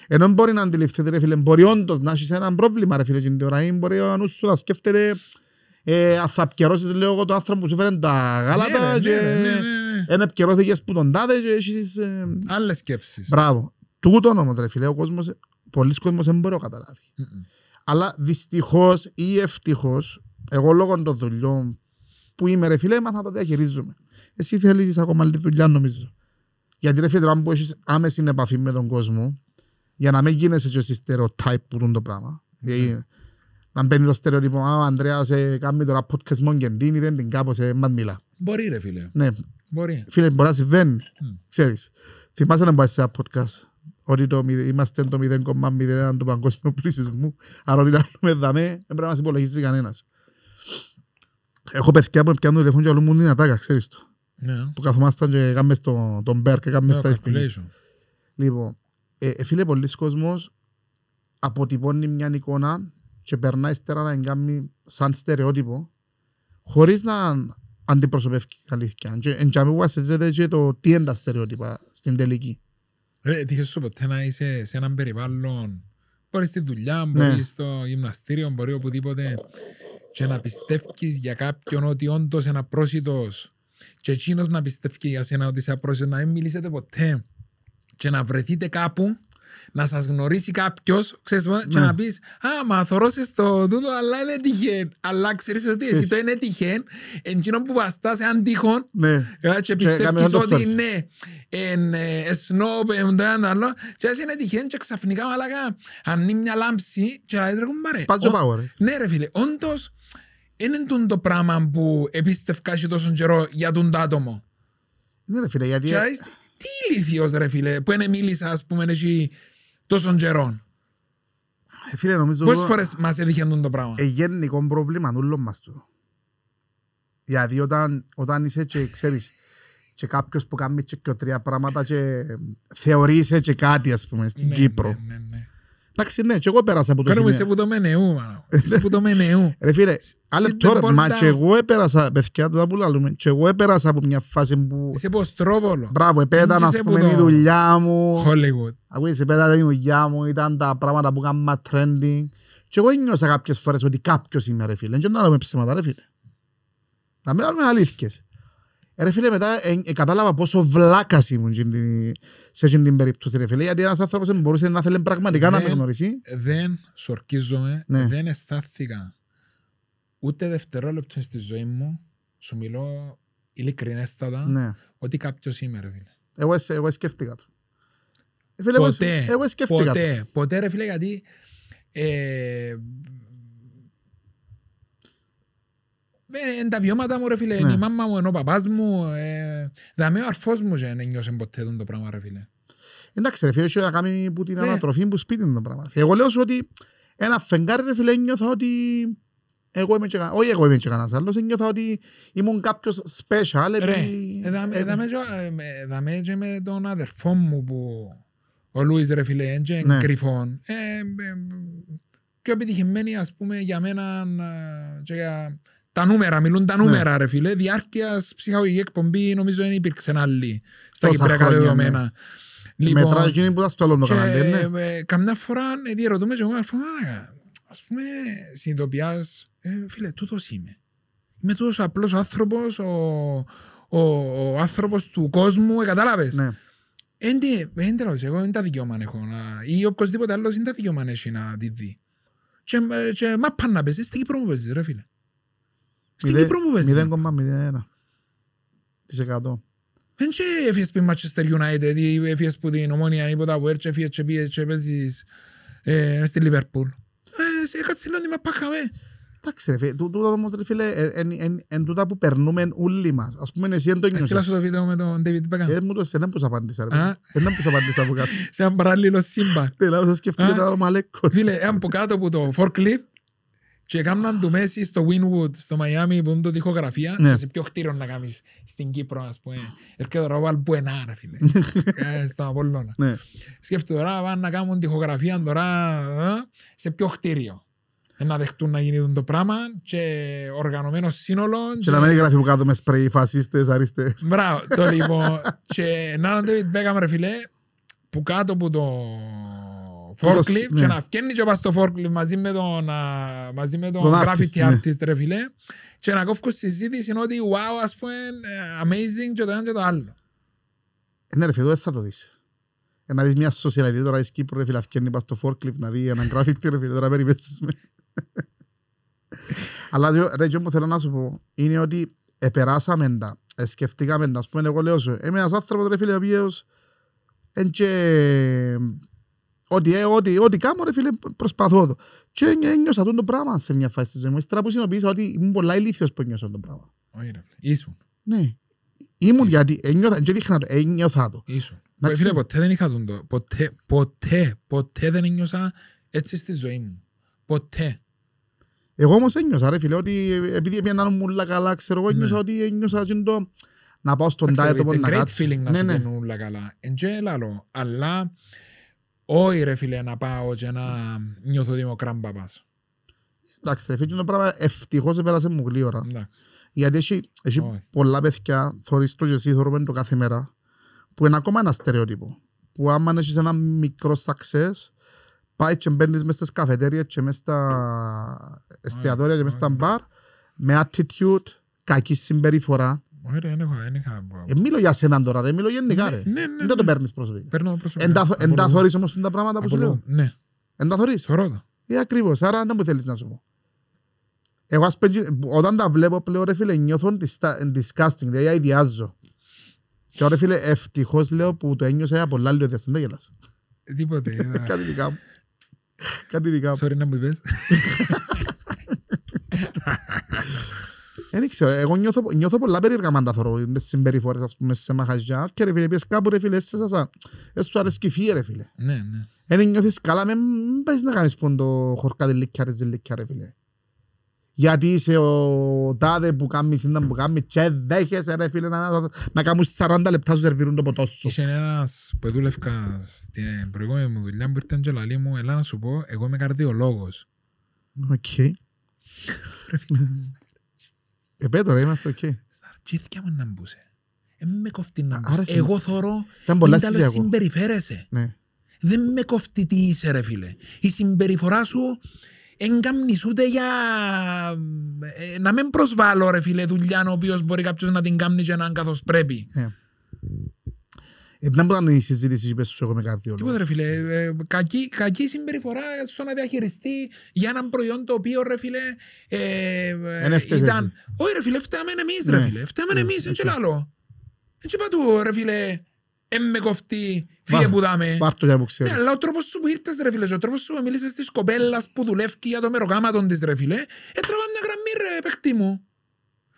Speaker 1: Ενώ μπορεί να αντιληφθείτε ρε φίλε, μπορεί όντως να έχεις ένα πρόβλημα ρε φίλε και την ώρα ή μπορεί ο νους σου να σκέφτεται ε, αν θα επικαιρώσεις λίγο εγώ το άνθρωπο που σου φέρνει τα γάλατα
Speaker 2: Ναι, ρε,
Speaker 1: και
Speaker 2: ναι, ρε, ναι, ναι, ναι.
Speaker 1: ένα επικαιρώθηκες που τον τάδε και έχεις... Ε,
Speaker 2: Άλλες σκέψεις.
Speaker 1: μπράβο. Τούτο όμως ρε φίλε, ο κόσμος, πολλοί κόσμος δεν μπορεί να καταλάβει.
Speaker 2: Μμμ.
Speaker 1: Αλλά δυστυχώς ή ευτυχώς, εγώ λόγω των δουλειών που είμαι ρε φίλε, έμαθα να το διαχειρίζομαι. Εσύ θέλεις ακόμα άλλη δουλειά νομίζω. Γιατί ρε φίλε, αν που έχεις άμεση επαφή με τον κόσμο, για να μην γίνεσαι και εσύ στερεοτάιπ που είναι το πράγμα. Δηλαδή, να μπαίνει το στερεότυπο, α, ο Ανδρέας ε, κάνει τώρα podcast μόνο και ντύνει, δεν την κάπως, ε, μας μιλά.
Speaker 2: Μπορεί ρε φίλε.
Speaker 1: Ναι,
Speaker 2: Μπορεί.
Speaker 1: φίλε, μπορεί να συμβαίνει,
Speaker 2: Μμ.
Speaker 1: ξέρεις. Θυμάσαι να πάει σε ένα podcast, ότι το, μηδε- είμαστε το 0,01 του παγκόσμιου πληθυσμού, άρα ότι να δούμε δαμέ, δεν πρέπει να μας υπολογίζει κανένας. Έχω παιδιά που πιάνουν το τηλέφωνο και αλλού μου είναι ατάκα, ξέρεις το.
Speaker 2: Ναι.
Speaker 1: Που καθόμασταν και κάνουμε στο- τον Μπέρ και κάνουμε
Speaker 2: Ναι,
Speaker 1: στα εστί.
Speaker 2: calculation.
Speaker 1: Λοιπόν, ε, ε, φίλε, πολλοί κόσμος αποτυπώνει μια εικόνα και περνάει ύστερα να την κάνει σαν στερεότυπο χωρίς να αντιπροσωπεύει την αλήθεια. Και εν τζάμε που βασίζεται και το τι είναι τα στερεότυπα στην τελική.
Speaker 2: Ρε, τύχες σου ποτέ να είσαι σε έναν περιβάλλον Μπορείς στη δουλειά,
Speaker 1: Ναι.
Speaker 2: μπορείς στο γυμναστήριο, μπορεί οπουδήποτε και να πιστεύεις για κάποιον ότι όντως είναι απρόσιτος και εκείνος να πιστεύει για σένα ότι είσαι απρόσιτος, να μην μιλήσετε ποτέ και να βρεθείτε κάπου να σας γνωρίσει κάποιος, ξέρεις, μα, και
Speaker 1: Ναι.
Speaker 2: να πεις «Α, μα θωρώσεις το τούτο, αλλά είναι τυχαίο». Αλλά ξέρεις ότι εσύ
Speaker 1: Ξέρεις.
Speaker 2: το είναι τυχαίο, εκείνο που βαστάς έναν τύχον
Speaker 1: Ναι.
Speaker 2: ε, και
Speaker 1: κάμε
Speaker 2: πιστεύεις
Speaker 1: να το
Speaker 2: ότι
Speaker 1: φέρεις.
Speaker 2: είναι εν ε, σνόπ, εν το ένα το άλλο και έτσι είναι τυχαίο και ξαφνικά μαλάκα ανοίγει μια λάμψη και λέει τρέχουν πάρε.
Speaker 1: Σπάζει ο
Speaker 2: Ο-
Speaker 1: power. ρε.
Speaker 2: Ναι ρε φίλε, όντως είναι τούτο το πράγμα που επίστευκα και τόσο καιρό για τον το άτομο.
Speaker 1: Ναι ρε φίλε, γιατί
Speaker 2: Και λες, τι ηλίθιος ρε φίλε, που είναι μίλησας ας πούμε εκεί τόσων καιρών.
Speaker 1: ε, φίλε νομίζω
Speaker 2: Πόσες
Speaker 1: το-
Speaker 2: φορές μας έτυχε τούτο το πράγμα;
Speaker 1: ε, γενικό πρόβλημα όλων μας του. Γιατί όταν, όταν είσαι και ξέρεις και κάποιος που κάνει και δυο τρία πράγματα και θεωρείσαι και κάτι ας πούμε στην
Speaker 2: Ναι,
Speaker 1: Κύπρο.
Speaker 2: ναι, ναι, ναι.
Speaker 1: Εντάξει ναι, και εγώ πέρασα από το
Speaker 2: Κάνουμε
Speaker 1: σημείο.
Speaker 2: σε που το μενεού, μάνα. Σε που το μενεού.
Speaker 1: Ρε φίλε, άλλο
Speaker 2: Sit
Speaker 1: τώρα,
Speaker 2: the
Speaker 1: μα
Speaker 2: ball
Speaker 1: και
Speaker 2: down.
Speaker 1: εγώ έπερασα, παιδιά τώρα που λαλούμε, και εγώ έπερασα από μια φάση που,
Speaker 2: Είσαι ποστρόβολο.
Speaker 1: μπράβο, επέταν ας
Speaker 2: Είσαι
Speaker 1: πούμε
Speaker 2: που
Speaker 1: η
Speaker 2: το-
Speaker 1: δουλειά μου,
Speaker 2: Hollywood.
Speaker 1: ακούεις, επέταν η δουλειά μου, ήταν τα πράγματα που κάνουμε trending, και εγώ νιώσα κάποιες φορές ότι κάποιος είμαι ρε φίλε, και να λέμε ψέματα ρε φίλε. Να μην λέμε αλήθειες. Ε, Ρε φίλε, μετά ε, ε, κατάλαβα πόσο βλάκας ήμουν στην την- σε εκείνη την περίπτωση ρε φίλε, γιατί ένας άνθρωπος δεν μπορούσε να θέλει πραγματικά να με
Speaker 2: Δεν-
Speaker 1: γνωρίσει.
Speaker 2: δεν σου ορκίζομαι,
Speaker 1: Ναι.
Speaker 2: δεν αισθάνθηκα ούτε δευτερόλεπτο στη ζωή μου, σου μιλώ ειλικρινέστατα,
Speaker 1: Ναι.
Speaker 2: ότι κάποιος είμαι ρε φίλε.
Speaker 1: Εγώ, εσ- εγώ σκέφτηκα το. Ε, φίλε, εγώ,
Speaker 2: Ποτέ,
Speaker 1: εγώ σκέφτηκα το.
Speaker 2: ποτέ, ποτέ ρε φίλε γιατί ε, ε, είναι τα βιώματα μου ρε φίλε, είναι
Speaker 1: Ναι.
Speaker 2: η μάμα μου, είναι ο παπάς μου, ε, δαμέ ο αρφός μου και δεν νιώσε ποτέ τον το πράγμα ρε φίλε.
Speaker 1: Εντάξει ρε φίλε, έχει να κάνει που την
Speaker 2: Ναι.
Speaker 1: ανατροφή που σπίτι είναι το πράγμα. Εγώ λέω σου ότι ένα φεγγάρι ρε φίλε νιώθα ότι εγώ είμαι και κα- όχι εγώ είμαι και κανένας άλλος, νιώθα ότι ήμουν κάποιος special
Speaker 2: Ρε,
Speaker 1: επειδή...
Speaker 2: ε, δαμε-
Speaker 1: ε,
Speaker 2: δαμε και- ε, με- δαμε και με τον αδερφό μου που ο Λούις ρε φίλε είναι και
Speaker 1: Ναι.
Speaker 2: κρυφόν. Ε, ε, πιο επιτυχημένοι ας πούμε για μένα ε, και για τα νούμερα, μιλούν τα
Speaker 1: Ναι.
Speaker 2: νούμερα ρε φίλε. Διάρκειας ψυχαγωγική εκπομπή νομίζω δεν υπήρξε άλλη στα
Speaker 1: Τόσα
Speaker 2: κυπριακά
Speaker 1: χρόνια,
Speaker 2: δεδομένα.
Speaker 1: Μετράει εκείνη που ήταν στο άλλο το
Speaker 2: και,
Speaker 1: κανάλι, ναι.
Speaker 2: ε, καμιά φορά ε, διερωτούμε και εγώ ας πούμε, «Α, ας πούμε συνειδητοποιάς ε, φίλε τούτος είμαι είμαι τούτος ο απλός άνθρωπος ο, ο, ο άνθρωπος του κόσμου ε, κατάλαβες;
Speaker 1: Ναι.
Speaker 2: Εν τι- εν τέλος, εγώ δεν τα δικαιώμα έχω να- ή οποιοςδήποτε άλλος δεν τα δικαιώμα έχει να τη δει και, ε, και μα πάνε να παίζεις στην Κύπρο μου παίζεις ρε φίλε στην
Speaker 1: Μηδέ-
Speaker 2: Κύπρο μου παίζεις
Speaker 1: 0,01 της εκατό.
Speaker 2: Δεν και έφυγες που Manchester United ή έφυγες που την Ομόνια ή ποτά που έρχεσαι έφυγες και πήγες και παίζεις ε, μες στη Λιβερπούλ. Ε, σε κάτσε λέω ότι με πάχαμε.
Speaker 1: Εντάξει ρε φίλε, τού- τούτο όμως ρε φίλε, ε, εν- εν- εν τούτα που περνούμε όλοι μας. Ας πούμε εσύ δεν το
Speaker 2: Έστειλα σου
Speaker 1: νιώσες.
Speaker 2: το βίντεο με τον David Beckham.
Speaker 1: Ε, μου το δεν πώς απάντησα ρε
Speaker 2: Α.
Speaker 1: φίλε. Ε, Δεν πώς απάντησα από κάτω.
Speaker 2: Σε ένα παράλληλο σύμπαν.
Speaker 1: Ναι, λάβω, σας σκεφτείτε
Speaker 2: Α.
Speaker 1: τώρα ο Μαλέκος.
Speaker 2: Φίλε, έναν από κάτω από το forklift και έκαναν του Μέση στο Winwood, στο Μαϊάμι, που είναι το τυχογραφία,
Speaker 1: Ναι.
Speaker 2: και σε ποιο κτίριο να κάνεις στην Κύπρο, ας πούμε. Έρχεται τώρα ο Αλμπουενά, ρε φίλε. Ε, Στον Απολλώνα.
Speaker 1: Ναι.
Speaker 2: Σκέφτομαι τώρα πάνε να κάνουν τυχογραφία τώρα ε, σε ποιο κτίριο. Ε, Να δεχτούν να γίνει το πράγμα και οργανωμένο σύνολο.
Speaker 1: Και να μην γράφει που κάτω με σπρέι φασίστες, αρίστε.
Speaker 2: Μπράβο, το λοιπόν. και να είναι David Beckham ρε φίλε, που κάτω από το forklift
Speaker 1: ναι.
Speaker 2: και να βγαίνει και πας στο forklift μαζί με τον, α, μαζί με τον
Speaker 1: Τον
Speaker 2: graffiti
Speaker 1: artist, ναι.
Speaker 2: artist ρε φίλε και να κόφω συζήτηση ότι wow ας πούμε ε, amazing και το ένα και το άλλο.
Speaker 1: Ε, Ναι ρε φίλε, δεν θα το δεις. Ε, Να δεις μια σοσιαλιτή τώρα εις Κύπρο ρε φίλε, αυκένει πας στο forklift να δεις έναν γράφιτι ρε φίλε, τώρα περιπέσεις με. Αλλά ρε, ρε, και μου θέλω να σου πω, είναι ότι επεράσαμε τα, ε, σκεφτήκαμε τα, ας πούμε, εγώ λέω σου, είμαι ένας άνθρωπος ρε φίλε, ο οποίος εν και ό,τι, ε, ό,τι, ό,τι κάνω ρε φίλε προσπαθώ το. Και ένι- ένιωσα αυτό το πράγμα σε μια φάση της ζωής μου. Ύστερα που συνειδητοποίησα ότι ήμουν πολλά ηλίθιος που ένιωσα το πράγμα.
Speaker 2: Όχι ρε φίλε, ήσουν,
Speaker 1: Ναι. Ήμουν γιατί ένιωθα, και δείχνα το, ένιωθα το.
Speaker 2: ήσουν. Ρε
Speaker 1: Εντάξει.
Speaker 2: φίλε, ποτέ δεν είχα τον το, ποτέ, ποτέ, ποτέ δεν ένιωσα έτσι στη ζωή μου. Ποτέ.
Speaker 1: Εγώ όμως ένιωσα ρε φίλε ότι επειδή έπιαναν μου όλα καλά ξέρω εγώ
Speaker 2: Ναι.
Speaker 1: ένιωσα ότι ένιωσα και το να πάω στον
Speaker 2: Εντάξει,
Speaker 1: τάι το
Speaker 2: it's a
Speaker 1: πον να
Speaker 2: great
Speaker 1: κάτσω.
Speaker 2: feeling να
Speaker 1: Ναι,
Speaker 2: σου
Speaker 1: ναι.
Speaker 2: πίνουν όλα καλά. Εν και λαλό. Αλλά όχι ρε φίλε να πάω και να νιώθω ότι είμαι ο κραμπαπάς.
Speaker 1: Εντάξει ρε φίλε το πράγμα ευτυχώς επέρασε μου γλύωρα.
Speaker 2: Εντάξει.
Speaker 1: Γιατί έχει, έχει
Speaker 2: Όχι.
Speaker 1: πολλά παιδιά, θωρείς το και εσύ θωρούμε το κάθε μέρα, που είναι ακόμα ένα στερεότυπο. Που άμα έχεις ένα μικρό success, πάει και μπαίνεις μες στις καφετέριες και μες στα εστιατόρια και μες στα
Speaker 2: όχι.
Speaker 1: μπαρ, με attitude, κακή συμπεριφορά.
Speaker 2: Όχι ρε, δεν έχω, δεν είχα...
Speaker 1: Ε, μιλώ για σένα τώρα ρε, μιλώ γενικά ρε.
Speaker 2: Ναι, ναι, ναι,
Speaker 1: Δεν το
Speaker 2: ναι.
Speaker 1: παίρνεις προσωπικά.
Speaker 2: Παίρνω προσωπικά.
Speaker 1: Εν τα θω- Εν τα
Speaker 2: Απολύτως.
Speaker 1: θωρείς όμως τα πράγματα που σου λέω;
Speaker 2: Απολύτως. Ναι,
Speaker 1: Εν τα θωρείς.
Speaker 2: θωρώ το.
Speaker 1: Ε, ακριβώς. Άρα δεν μου θέλεις να σου πω. Εγώ ας πέντζι, όταν τα βλέπω πλέον ρε φίλε νιώθω dista- disgusting, δηλαδή αειδιάζω. Και τώρα φίλε ευτυχώς λέω που το ένιωσα για πολλά λίγο δεν γελάς.
Speaker 2: Ε, Τίποτε. είδα.
Speaker 1: Κάτι δικά μου. Κάτι δικά μου.
Speaker 2: Sorry να μου είπες.
Speaker 1: Δεν ξέρω, εγώ νιώθω, νιώθω πολλά περίεργα μάντα θωρώ με συμπεριφορές ας πούμε σε μαχαζιά και ρε φίλε πιες κάπου ρε φίλε σε σας δεν σου αρέσει φύε ρε φίλε.
Speaker 2: Ναι, ναι.
Speaker 1: Δεν νιώθεις καλά, μην μην πάεις να κάνεις πόντο χορκαδελίκια ρε ζελίκια ρε φίλε. Γιατί είσαι ο τάδε που κάνει σύντα που κάνει και δέχεσαι ρε φίλε να, να κάνουν 40 λεπτά σου σερβίρουν το ποτό σου.
Speaker 2: Είχε ένας που δούλευκα στην προηγούμενη μου δουλειά που ήρθε και λαλή μου, έλα να σου πω, εγώ είμαι καρδιολόγος.
Speaker 1: Οκ. Επέτω ρε, είμαστε οκ.
Speaker 2: Στα αρχίδια μου να μπούσε. Ε, με κοφτεί να
Speaker 1: Άρα
Speaker 2: μπούσε.
Speaker 1: συν-
Speaker 2: Εγώ θωρώ,
Speaker 1: Ήταν πολλά
Speaker 2: είναι τα λες
Speaker 1: συζυγιακό.
Speaker 2: συμπεριφέρεσαι.
Speaker 1: Ναι.
Speaker 2: Δεν με κοφτεί τι είσαι ρε φίλε. Η συμπεριφορά σου εγκάμνεις ούτε για ε, να μην προσβάλλω ρε φίλε δουλειά ο οποίος μπορεί κάποιος να την κάνει και να είναι καθώς πρέπει.
Speaker 1: ναι. Ε, Δεν μπορεί να είναι η συζήτηση που είπες σου εγώ με καρδιολόγο.
Speaker 2: Τίποτα ρε φίλε, ε, κακή, κακή συμπεριφορά στο να διαχειριστεί για έναν προϊόν το οποίο ρε φίλε ε,
Speaker 1: Εν
Speaker 2: ε,
Speaker 1: έφταες
Speaker 2: ήταν...
Speaker 1: εσύ.
Speaker 2: Όχι ρε φίλε, φταίμε εμείς
Speaker 1: Ναι.
Speaker 2: ρε φίλε, φταίμε
Speaker 1: Ναι,
Speaker 2: εμείς, είναι και
Speaker 1: οκ.
Speaker 2: λάλο. Έτσι είπα του ρε φίλε, εν με κοφτεί, φύγε
Speaker 1: Βάρ-
Speaker 2: που δαμέ.
Speaker 1: Πάρ' το για που
Speaker 2: Ναι,
Speaker 1: ξέρεις.
Speaker 2: αλλά ο τρόπος σου που ήρθες ρε φίλε, και ο τρόπος σου που μίλησες της κοπέλας που δουλεύει για το μεροκάματον της ρε φίλε, έτρωγα μια γραμμή ρε παιχτή μου.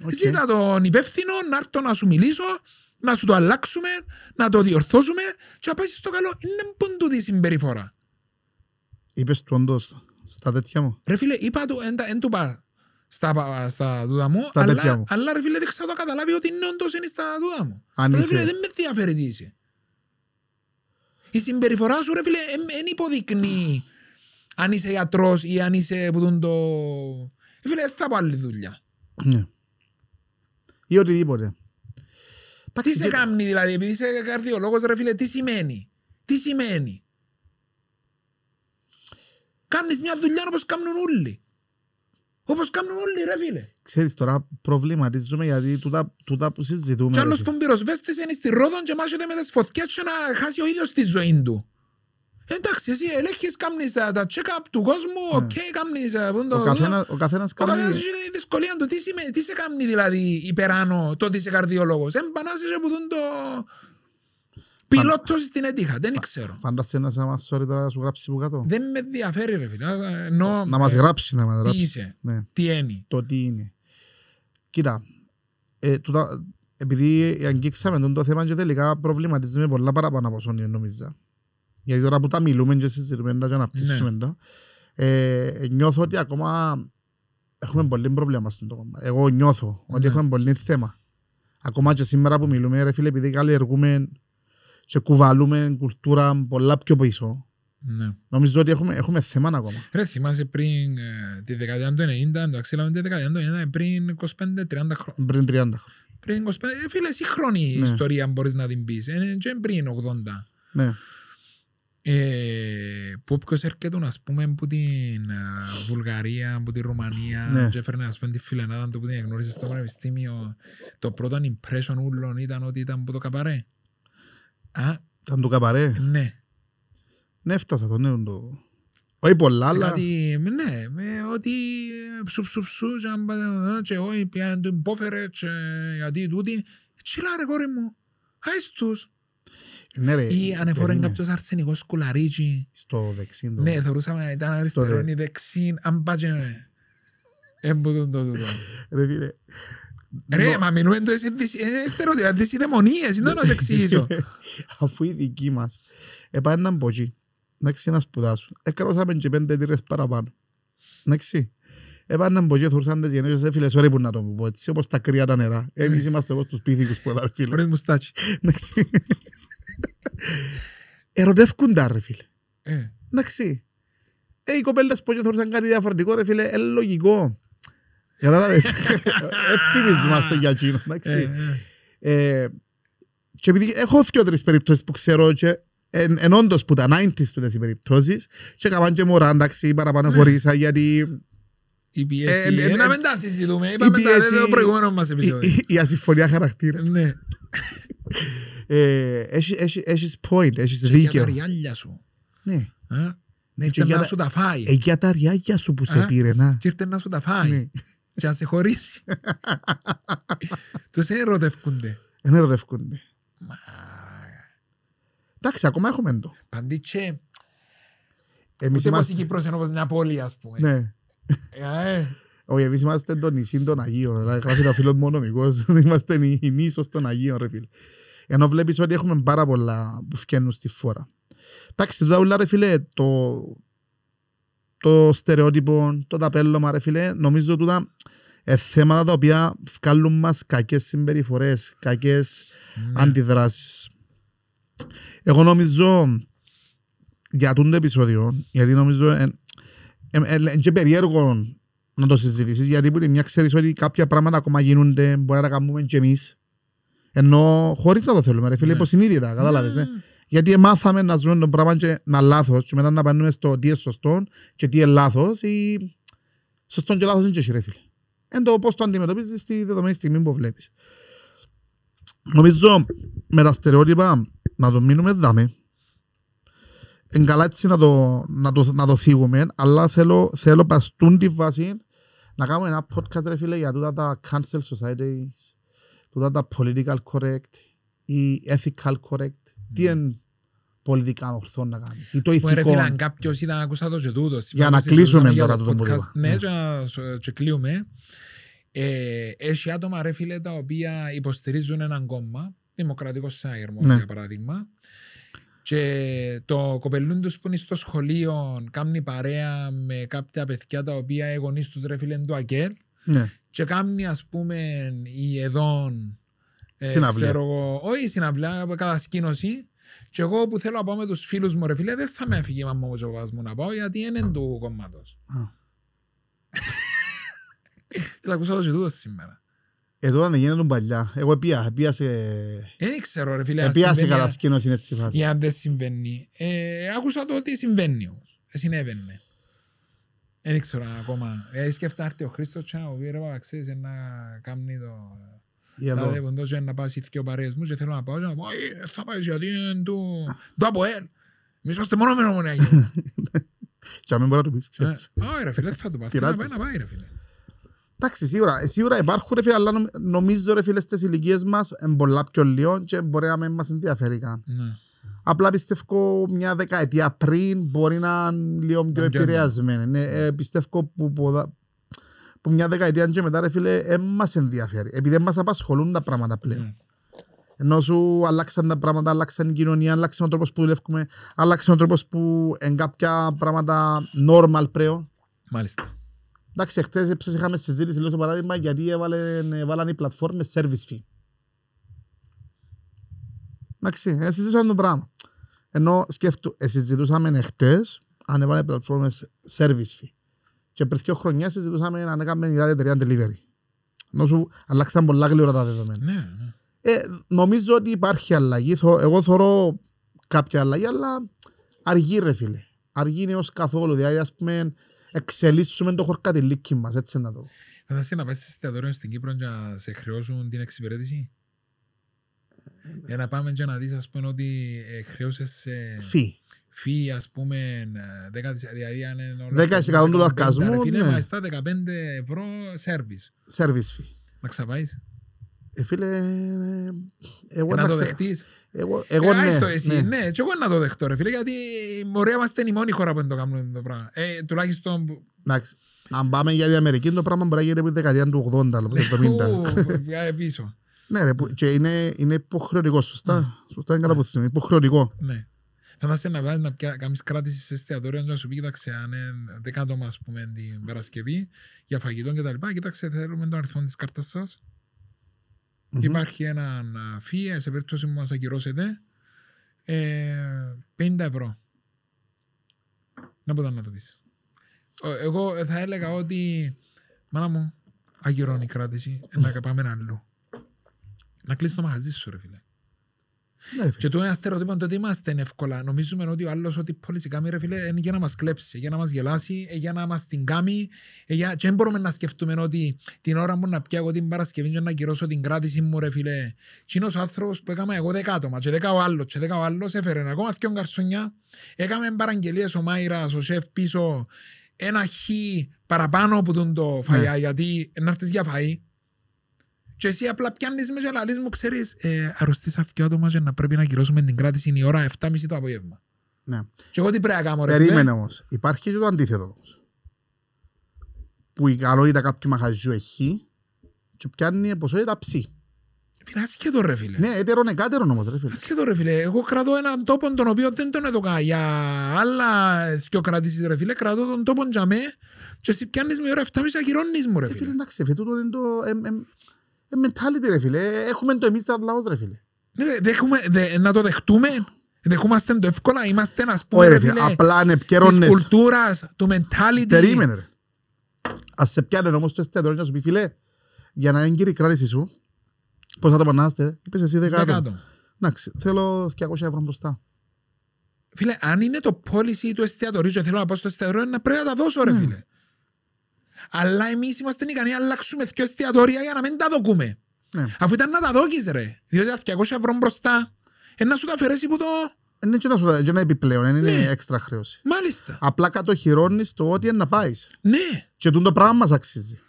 Speaker 1: Οκ.
Speaker 2: Ζήτα τον υπεύθυνο να έρθω να σου μιλήσω, να σου το αλλάξουμε, να το διορθώσουμε και να πάει στο καλό. Είντα 'πον τούτη η συμπεριφορά.
Speaker 1: Είπες του όντως στα τέτοια μου.
Speaker 2: Ρε φίλε, είπα του, εν, τα- εν του πά στα, πα- στα τούτα μου,
Speaker 1: Στα τέτοια
Speaker 2: αλλά,
Speaker 1: μου.
Speaker 2: αλλά ρε φίλε δεν ξέρω το καταλάβει ότι είναι όντως είναι στα τούτα μου.
Speaker 1: Αν
Speaker 2: Ρε
Speaker 1: είσαι-
Speaker 2: φίλε, δεν με ενδιαφέρει τι είσαι. Η συμπεριφορά σου ρε φίλε δεν υποδεικνύει αν είσαι γιατρός ή αν είσαι που τον το... Ρε φίλε, δεν θα πω άλλη δουλειά.
Speaker 1: Ναι. Ή οτιδήποτε.
Speaker 2: Τι
Speaker 1: Εντάξει,
Speaker 2: σε
Speaker 1: και-
Speaker 2: κάνει δηλαδή, επειδή είσαι καρδιολόγος ρε φίλε, τι σημαίνει; Τι σημαίνει; Κάνεις μια δουλειά όπως κάνουν όλοι. Όπως κάνουν όλοι ρε φίλε.
Speaker 1: Ξέρεις τώρα προβληματίζομαι γιατί τούτα, τούτα που συζητούμε.
Speaker 2: Και
Speaker 1: ρε
Speaker 2: άλλος
Speaker 1: φίλε.
Speaker 2: που πυροσβέστης είναι στη Ρόδον και μάχεται με τις φωτιές και να χάσει ο ίδιος τη ζωή του. Εντάξει, εσύ ελέγχεις, κάνεις τα, τα check-up του κόσμου,
Speaker 1: Ναι.
Speaker 2: οκ, κάνεις... ε, πού το-
Speaker 1: Ο καθένα- Ο καθένας
Speaker 2: Ο καθένας
Speaker 1: κάνει...
Speaker 2: έχει τη δυσκολία του. Τι, σημαίνει, τι σε κάνει δηλαδή υπεράνω το ότι είσαι καρδιολόγος. Εν πα να 'σαι και που τον το... Πιλότος στην έτυχα, δεν ξέρω.
Speaker 1: Φαντάσαι να σε μας sorry τώρα να σου γράψει που κάτω.
Speaker 2: Δεν με ενδιαφέρει ρε φίλε. Α, Ενώ,
Speaker 1: Να μας
Speaker 2: ε,
Speaker 1: γράψει, να μας
Speaker 2: Τι
Speaker 1: γράψει.
Speaker 2: είσαι,
Speaker 1: Ναι.
Speaker 2: τι είναι.
Speaker 1: το τι είναι. Κοίτα, ε, τούτα, επειδή αγγίξαμε τον το θέμα και τελικά προβληματίζουμε πολλά παραπάνω από όσο νόμιζα. Γιατί τώρα που τα μιλούμε και συζητούμε τα και αναπτύσσουμε
Speaker 2: Ναι.
Speaker 1: τα, ε, νιώθω ότι ακόμα έχουμε πολύ πρόβλημα στον το κόμμα. Εγώ νιώθω ότι
Speaker 2: Ναι.
Speaker 1: έχουμε πολύ θέμα. Ακόμα και σήμερα που μιλούμε, ρε φίλε, επειδή καλλιεργούμε και κουβαλούμε κουλτούρα πολλά πιο πίσω.
Speaker 2: Ναι.
Speaker 1: Νομίζω ότι έχουμε, έχουμε θέμα ακόμα.
Speaker 2: Ρε, θυμάσαι πριν ε, τη δεκαετία του 90, εντάξει, λέμε τη δεκαετία του 90, πριν 25-30 χρόνια.
Speaker 1: Πριν 30
Speaker 2: Πριν 25, ε, φίλε, σύγχρονη
Speaker 1: Ναι.
Speaker 2: ιστορία μπορείς να την πεις. Ε, και πριν 80.
Speaker 1: Ναι.
Speaker 2: Ε, που όποιος έρχεται, ας πούμε, από την ε, Βουλγαρία, από τη Ρουμανία
Speaker 1: Ναι.
Speaker 2: και έφερνε, ας πούμε, τη φιλενάδα του που την εγνώρισε στο πανεπιστήμιο, το πρώτο impression ούλων ήταν ότι ήταν από το καπαρέ. Α,
Speaker 1: Ήταν το καπαρέ.
Speaker 2: ναι.
Speaker 1: Ναι, έφτασα το νέο το... Όχι πολλά,
Speaker 2: Σε
Speaker 1: αλλά...
Speaker 2: κάτι, ναι, με ότι ψου ψου ψου και αν πα- και όχι πια το υπόφερε και γιατί τούτη. Τσιλά ρε κόρη μου, άις τους.
Speaker 1: Ναι, ρε,
Speaker 2: Ή αν εφόρεν
Speaker 1: περίμενε.
Speaker 2: κάποιος αρσενικός σκουλαρίτσι.
Speaker 1: Στο δεξί το...
Speaker 2: Ναι, θεωρούσαμε να ήταν αριστερό
Speaker 1: δε-
Speaker 2: ή δεξί, αν πάτσε έμποδον το τούτο.
Speaker 1: Ρε φίλε.
Speaker 2: Ρε,
Speaker 1: Νο-
Speaker 2: μα μιλούμε το στερεότυπα, τις ειδαιμονίες, είναι να σε εξηγήσω.
Speaker 1: Αφού οι δικοί μας επάναν από εκεί, εντάξει, να σπουδάσουν. Έκανωσαμε και πέντε τύρες παραπάνω. Εντάξει. Έπανε να και θουρσάν τις γεννήσεις, ρε φίλε, sorry που να το πω έτσι, όπως τα κρύα τα νερά. Εμείς είμαστε όπως τους πίθηκους που έλα, ρε φίλε.
Speaker 2: Χωρίς μουστάτσι.
Speaker 1: Εντάξει. Ερωτεύκουν τα, ρε φίλε.
Speaker 2: Ε,
Speaker 1: Εντάξει. Ε, οι κοπέλες που και θωρούσαν κάτι διαφορετικό, ρε φίλε, είναι λογικό. Κατάλαβες. Ευθυμίζομαστε για εκείνο,
Speaker 2: ε,
Speaker 1: εντάξει.
Speaker 2: ε.
Speaker 1: Ε, Και επειδή έχω δύο-τρεις περιπτώσεις που ξέρω και εν, εν όντως που τα 90s του τις περιπτώσεις και έκαναν και μωρά, εντάξει, παραπάνω
Speaker 2: Ναι.
Speaker 1: χωρίσα γιατί
Speaker 2: Η πίεση.
Speaker 1: Ε, ε,
Speaker 2: Ε,
Speaker 1: ε,
Speaker 2: να
Speaker 1: ε,
Speaker 2: μην τα συζητούμε. Είπαμε τα
Speaker 1: πίεση-
Speaker 2: το προηγούμενο μας
Speaker 1: η,
Speaker 2: επεισόδιο.
Speaker 1: η, η ασυμφωνία χαρακτήρα.
Speaker 2: Ναι.
Speaker 1: Ε, έχει- έχει- Έχεις point, έχεις
Speaker 2: Και για τα
Speaker 1: δίκαιο.
Speaker 2: ριάλια σου.
Speaker 1: Ναι,
Speaker 2: ε.
Speaker 1: ναι, και
Speaker 2: Ήρθε
Speaker 1: για
Speaker 2: να
Speaker 1: τα-
Speaker 2: σου τα φάει.
Speaker 1: ε, για τα ριάγια σου που σε
Speaker 2: Α.
Speaker 1: πήρε, να.
Speaker 2: Και ήρθε να σου τα φάει.
Speaker 1: Ναι.
Speaker 2: Και να σε χωρίσει. Τους ερωτεύκονται.
Speaker 1: Δεν ερωτεύκονται.
Speaker 2: Μα,
Speaker 1: Εντάξει, ακόμα έχουμε το.
Speaker 2: Παντήτσε.
Speaker 1: Εμείς
Speaker 2: Ούτε πως η
Speaker 1: είμαστε...
Speaker 2: Κύπρος είναι όπως μια πόλη, ας πούμε.
Speaker 1: Ναι.
Speaker 2: Ε, ε.
Speaker 1: Όχι, εμείς είμαστε το νησί των Αγίων. Δηλαδή, γράφει το φίλο μου ο νομικός. Είμαστε η η νήσος των Αγίων, ρε φίλε. Ενώ βλέπεις ότι έχουμε πάρα πολλά που φκαίνουν στη φόρα. Εντάξει, τούτα ούλα, ρε φίλε, το, το στερεότυπο, το ταπέλωμα, ρε φίλε, νομίζω τούτα ε, θέματα τα οποία βγάλουν μας κακές συμπεριφορές, κακές
Speaker 2: Ναι.
Speaker 1: αντιδράσεις. Εγώ νομίζω για τούτο το επεισόδιο, γιατί νομίζω είναι και περίεργο να το συζητήσεις, γιατί που είναι μια ξέρεις ότι κάποια πράγματα ακόμα γίνονται, μπορεί να τα κάνουμε και εμείς. Ενώ χωρίς να το θέλουμε, ρε φίλε,
Speaker 2: Ναι.
Speaker 1: υποσυνείδητα, κατάλαβες, ναι.
Speaker 2: Ναι.
Speaker 1: Γιατί μάθαμε να ζούμε το πράγμα και να λάθος και μετά να πάμε στο τι είναι σωστό και τι είναι λάθος ή σωστό και λάθος είναι και εσύ, ρε φίλε. Εν το πώς το αντιμετωπίζεις στη δεδομένη στιγμή που βλέπεις. Νομίζω με τα στερεότυπα να το μείνουμε δάμε. Είναι καλά έτσι να το, να το, να το θίγουμε, αλλά θέλω, θέλω παστούν τη βάση να κάνουμε ένα podcast ρε φίλε για τούτα τα cancel societies, τούτα τα political correct ή ethical correct. Τι είναι πολιτικά ορθό να κάνεις; Ή το
Speaker 2: Ας πούμε, ρε
Speaker 1: ηθικό.
Speaker 2: φίλε, αν κάποιος ήταν να ακούσα το και τούτος.
Speaker 1: Για να
Speaker 2: συζητούσαμε
Speaker 1: κλείσουμε
Speaker 2: για
Speaker 1: τώρα
Speaker 2: το
Speaker 1: τούτο που
Speaker 2: podcast.
Speaker 1: είπα.
Speaker 2: Ναι,
Speaker 1: Ναι.
Speaker 2: και να σ- και κλείουμε. Ε, Έχει άτομα, ρε φίλε, τα οποία υποστηρίζουν έναν κόμμα, Δημοκρατικό Σάιρμο,
Speaker 1: Ναι.
Speaker 2: για παράδειγμα, και το κοπελούν τους που είναι στο σχολείο κάνει παρέα με κάποια παιδιά τα οποία οι γονείς τους ρε φίλε είναι του ΑΚΕΛ
Speaker 1: Ναι.
Speaker 2: Και κάνει ας πούμε η εδόν ε,
Speaker 1: Συναυλία.
Speaker 2: ξέρω εγώ, όχι συναυλία, κατασκήνωση και εγώ που θέλω να πάω με τους φίλους μου ρε φίλε δεν θα με έφυγε η μαμά μου και ο παπάς μου να πάω γιατί είναι του κόμματος.
Speaker 1: Α.
Speaker 2: Θα ακούσα το και τούτος σήμερα.
Speaker 1: Εδώ δεν γίνεται παλιά. Εγώ επία, επία σε,
Speaker 2: Δεν ξέρω ρε φίλε αν
Speaker 1: επία σε
Speaker 2: συμβαίνει,
Speaker 1: κατασκήνωση είναι έτσι η φάση.
Speaker 2: ή αν δεν συμβαίνει. Ε, άκουσα το ότι συμβαίνει όμως. Ε, συνέβαινε. Δεν ξέρω ακόμα. Ε, σκέφτα να έρθει ο Χρήστος και να μου πει ρε παπά, ξέρεις να κάνει το...
Speaker 1: Ή εδώ.
Speaker 2: Δηλαδή, ποντό και να πάει στις δύο παρέες μου και θέλω να πάω και να πω «Ε, θα πάεις γιατί είναι του... του ΑΠΟΕΛ. Εμείς είμαστε μόνο με νομονία.
Speaker 1: Και αν μην μπορεί να του πεις, ξέρεις.
Speaker 2: Όχι ρε φίλε, δεν θα το πάει. Θέλω να πάει
Speaker 1: Πειράτσες.
Speaker 2: να πάει ρε φίλε.
Speaker 1: Εντάξει, σίγουρα, ε, σίγουρα υπάρχουν ρε φίλε, αλλά νομ- νομίζω ρε φίλε στις ηλικίες μας είναι πολλά πιο λίγο και μπορεί να μην μας ενδιαφέρει καν.
Speaker 2: Ναι.
Speaker 1: Απλά πιστεύω μια δεκαετία πριν μπορεί να είναι λίγο πιο
Speaker 2: Να πιο
Speaker 1: επηρεασμένη. Ναι, ε, πιστεύω που, που, που μια δεκαετία και μετά ρε φίλε δεν μας ενδιαφέρει. Επειδή δεν μας απασχολούν τα πράγματα πλέον.
Speaker 2: Ναι.
Speaker 1: Ενώ σου αλλάξαν τα πράγματα, αλλάξαν η κοινωνία, αλλάξαν ο τρόπος που δουλεύουμε, αλλάξαν ο τρόπος που είναι κάποια πράγματα normal πλέον.
Speaker 2: Μάλιστα.
Speaker 1: Εντάξει, χτες έψες είχαμε συζήτηση, λέω στο παράδειγμα, γιατί έβαλαν, έβαλαν οι πλατφόρμες service fee. Εντάξει, ε, συζητούσαμε το πράγμα. Ενώ σκέφτου, ε, συζητούσαμε χτες, αν έβαλαν οι πλατφόρμες service fee. Και πριν δύο χρονιά συζητούσαμε αν έκαμε η εταιρεία delivery. Ενώ σου αλλάξαν πολλά γλυόρα τα δεδομένα.
Speaker 2: Ναι, ναι.
Speaker 1: Ε, νομίζω ότι υπάρχει αλλαγή. Θω- Εγώ θεωρώ κάποια αλλαγή, αλλά αργή ρε φίλε. Αργή είναι ως καθόλου. Δηλαδή, ας πούμε, εξελίσσουμε το χορκατηλίκι μας, έτσι να το.
Speaker 2: Φανταστείτε να πάει σε εστιατόριο στην Κύπρο και να σε χρεώσουν την εξυπηρέτηση; Για να πάμε και να δεις ας πούμε ότι ε, χρέωσες σε
Speaker 1: Φύ.
Speaker 2: φύ ας πούμε ε, 10 δισ- δηλαδή αν είναι ο
Speaker 1: 10% του
Speaker 2: λογαριασμός 15,
Speaker 1: λογαριασμού,
Speaker 2: ρε φίλε,
Speaker 1: ναι.
Speaker 2: μάλιστα 15 ευρώ service.
Speaker 1: Service fee.
Speaker 2: Να ξαπάεις.
Speaker 1: Ε, φίλε, ε, εγώ
Speaker 2: Και να
Speaker 1: να
Speaker 2: το
Speaker 1: ξε-
Speaker 2: δεχτείς.
Speaker 1: Εγώ,
Speaker 2: Εγώ
Speaker 1: εγώ
Speaker 2: ναι,
Speaker 1: ναι,
Speaker 2: εσύ.
Speaker 1: ναι.
Speaker 2: Ναι. και εγώ να το δεχτώ ρε φίλε γιατί μωρέ είμαστε η μόνη χώρα που δεν το κάνουμε το πράγμα. Ε, τουλάχιστον που-
Speaker 1: Εντάξει. Αν πάμε για την Αμερική, το πράγμα μπορεί να γίνει από τη δεκαετία του 80, από το 70.
Speaker 2: Ου, ε, πίσω.
Speaker 1: Ναι, ρε, που- και είναι, είναι υποχρεωτικό, σωστά. Σωστά είναι καλά που θυμεί. Υποχρεωτικό.
Speaker 2: Ναι. Φαντάστε να βάζεις να πια- κάνεις κράτησης σε εστιατόριο και να σου πει κοίταξε αν είναι δέκα άτομα ας πούμε την Παρασκευή για φαγητό και τα λοιπά κοίταξε θέλουμε τον αριθμό της κάρτας σας
Speaker 1: Μμμ.
Speaker 2: Υπάρχει ένα φύ, σε περίπτωση που μας ακυρώσετε, ε, 50 ευρώ. Να μπορώ να το πεις. Ο- Εγώ θα έλεγα ότι, μάνα μου, ακυρώνει η κράτηση, ε, να πάμε αλλού. Να κλείσει το μαγαζί σου, ρε φίλε.
Speaker 1: Ναι, φίλε.
Speaker 2: Και το ένα στερεότυπο το ότι είμαστε εύκολα. Νομίζουμε ότι ο άλλος ότι η πόλη κάνει ρε φίλε είναι για να μας κλέψει, για να μας γελάσει, ε, για να μας την κάνει. ε, για... Και δεν μπορούμε να σκεφτούμε ότι την ώρα μου να πιω εγώ την Παρασκευή και να κυρώσω την κράτηση μου, ρε φίλε. Τι είναι ο άνθρωπος που έκαμε εγώ δέκα άτομα, και δέκα ο άλλος, και δέκα ο άλλος έφερε ακόμα δύο καρσονιά. Έκαμε παραγγελίες ο Μάιρας, ο σεφ πίσω, ένα χ παραπάνω από τον το φαγιά, γιατί να έρθεις για φαΐ. Και εσύ απλά πιάνεις με και λαλείς μου, ξέρεις, ε, αρρωστήσα δύο άτομα και να πρέπει να κυρώσουμε την κράτηση η ώρα 7.30 το απόγευμα.
Speaker 1: Ναι.
Speaker 2: Και εγώ τι πρέπει να κάνω, ρε φίλε;
Speaker 1: Περίμενε όμως. Υπάρχει και το αντίθετο όμως. Που η καλότητα κάποιου μαχαζιού έχει και πιάνει ποσότητα ψή.
Speaker 2: Φίλε, ασχέτω ρε φίλε.
Speaker 1: Ναι, έτερον εκάτερον όμως ρε φίλε.
Speaker 2: Ασχέτω ρε φίλε. Εγώ κρατώ έναν τόπο τον οποίο δεν τον έδωκα για άλλα σκιο κρατήσεις ρε φίλε. Κρατώ τον τόπο για με και εσύ πιάνεις με ώρα 7.30 ακυρώνεις μου ρε
Speaker 1: Ε, φίλε,
Speaker 2: φίλε.
Speaker 1: εντάξει, φίλε, τούτο είναι το εμ- εμ- ε, mentality ρε φίλε. Έχουμε το εμείς σαν λαός ρε φίλε.
Speaker 2: Ναι, δε- δέχουμε, δε- να το δεχτούμε. Δεχόμαστε το εύκολα. Είμαστε ας πούμε
Speaker 1: Όχι
Speaker 2: ρε
Speaker 1: ρε φίλε,
Speaker 2: φίλε
Speaker 1: απλά είναι
Speaker 2: της
Speaker 1: επικαιρώνες.
Speaker 2: κουλτούρας, του mentality.
Speaker 1: Περίμενε ρε. Ας σε πιάνε όμως το εστιατόριο και να σου πει φίλε, για να είναι κύριε κράτηση σου, πώς θα το πανάστε, είπες εσύ δεκάτο.
Speaker 2: Δεκάτο.
Speaker 1: Εντάξει, θέλω 200 ευρώ μπροστά.
Speaker 2: Φίλε, αν είναι το policy του εστιατορίου και θέλω να πάω στο εστιατόριο, να πρέπει να τα δώσω, ρε
Speaker 1: Ναι.
Speaker 2: φίλε. Αλλά εμείς είμαστε ικανοί να αλλάξουμε δύο εστιατόρια για να μην τα δοκούμε.
Speaker 1: Ναι.
Speaker 2: Αφού ήταν να τα δόκεις, ρε. Διότι τα 200 ευρώ μπροστά, ε, να σου τα αφαιρέσει που το.
Speaker 1: Είναι και να σου και να επιπλέον, δεν είναι
Speaker 2: Ναι.
Speaker 1: έξτρα χρέωση.
Speaker 2: Μάλιστα.
Speaker 1: Απλά κατοχυρώνεις το ότι είναι να πάεις.
Speaker 2: Ναι.
Speaker 1: Και τούτο το πράγμα μας αξίζει.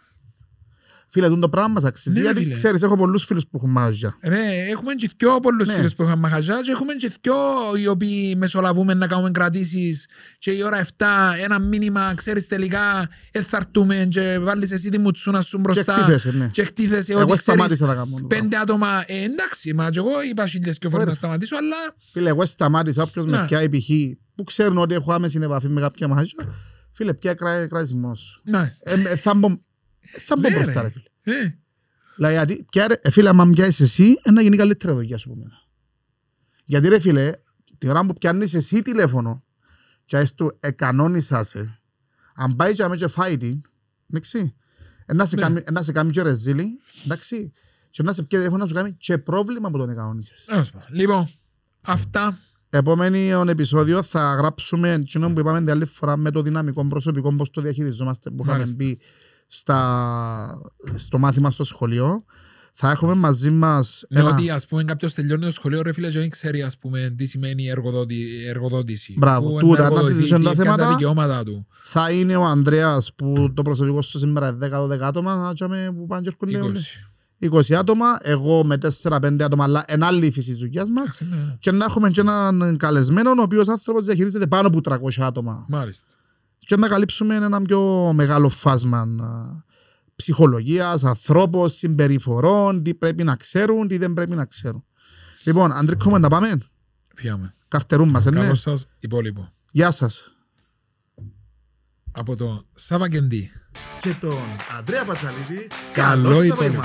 Speaker 1: Φίλε, τούτο το πράγμα μας αξίζει.
Speaker 2: Ναι, ρε
Speaker 1: γιατί
Speaker 2: φίλε.
Speaker 1: ξέρεις, έχω πολλούς φίλους που έχουν μάζια.
Speaker 2: Ρε, έχουμε και δυο πολλούς
Speaker 1: Ναι.
Speaker 2: φίλους που είχαν μαγαζιά και έχουμε και δυο οι οποίοι μεσολαβούμε να κάνουμε κρατήσεις και η ώρα 7 ένα μήνυμα, ξέρεις τελικά, ε, θα έρθουμε και βάλεις εσύ τη μουτσούνα σου
Speaker 1: Και
Speaker 2: μπροστά
Speaker 1: εκτίθεσαι, ναι.
Speaker 2: και χτίθεσαι ότι
Speaker 1: Εγώ
Speaker 2: ξέρεις
Speaker 1: σταμάτησα να κάνω. το πράγμα.
Speaker 2: πέντε άτομα. Ε, εντάξει, μα και εγώ είπα χίλιες και φορές
Speaker 1: Ωραία.
Speaker 2: να σταματήσω, αλλά
Speaker 1: Φίλε, εγώ σταμάτησα όποιος με
Speaker 2: Ναι.
Speaker 1: πιάει π.χ. που ξέρουν ότι έχω άμεση επαφή με κάποια μάζια. Φίλε, πια κράτηση μόνος σου.
Speaker 2: ναι.
Speaker 1: Ε, ε, θα μπω, ε, θα μπω
Speaker 2: Ναι,
Speaker 1: μπροστά,
Speaker 2: ρε.
Speaker 1: ρε φίλε.
Speaker 2: Ε,
Speaker 1: Δηλαδή, γιατί, πια, ρε, ε, φίλε, άμα πιάσεις εσύ, ε, να γίνει καλύτερη δουλειά σου από μένα. Γιατί ρε φίλε, τη ώρα που πιάνεις εσύ τηλέφωνο και ας του εκανόνισα σε, αν πάει και με και φάει την, εντάξει, ε, να σε
Speaker 2: Ναι.
Speaker 1: κάνει- ε, να σε κάνει και ρεζίλι, εντάξει, και να σε πιέζει τηλέφωνο να σου κάνει και πρόβλημα που τον εκανόνισες.
Speaker 2: τέλος πάντων. Λοιπόν, αυτά.
Speaker 1: Επόμενο επεισόδιο θα γράψουμε εκείνο που είπαμε την άλλη φορά με το δυναμικό προσωπικό, πώς το διαχειριζόμαστε, που είχαμε
Speaker 2: Μάλιστα.
Speaker 1: Μπει στα, στο μάθημα στο σχολείο. Θα έχουμε μαζί μας
Speaker 2: Λέω
Speaker 1: ένα...
Speaker 2: ότι ας πούμε κάποιος τελειώνει το σχολείο ρε φίλε και δεν ξέρει ας πούμε τι σημαίνει εργοδότη, εργοδότηση.
Speaker 1: Μπράβο,
Speaker 2: Πού
Speaker 1: τούτα, να
Speaker 2: εργοδοτεί,
Speaker 1: συζητήσουμε
Speaker 2: τι
Speaker 1: τα
Speaker 2: είναι
Speaker 1: θέματα.
Speaker 2: τα δικαιώματα του.
Speaker 1: Θα είναι ο Ανδρέας που το προσωπικό σου σήμερα είναι 10-12 άτομα, να τσάμε που πάνε και έρχονται όλοι.
Speaker 2: 20.
Speaker 1: 20 άτομα, εγώ με 4-5 άτομα, αλλά εν άλλη φύση της δουλειάς μας.
Speaker 2: Εντάξει, ναι.
Speaker 1: Και να έχουμε και έναν καλεσμένο, ο οποίος άνθρωπος διαχειρίζεται πάνω από 300 άτομα.
Speaker 2: Μάλιστα.
Speaker 1: Και να καλύψουμε ένα πιο μεγάλο φάσμα α, ψυχολογίας, ανθρώπων, συμπεριφορών, τι πρέπει να ξέρουν, τι δεν πρέπει να ξέρουν. Λοιπόν, Αντρίκο, να πάμε.
Speaker 2: Φιάμε.
Speaker 1: Καρτερούν μας, ε, ναι.
Speaker 2: Καλώς σας υπόλοιπο.
Speaker 1: Γεια σας.
Speaker 2: Από το Σάβα Κεντή.
Speaker 1: Και τον Αντρέα Πατσαλίδη.
Speaker 2: Καλό
Speaker 1: καλώς
Speaker 2: υπόλοιπο.
Speaker 1: απόγευμα.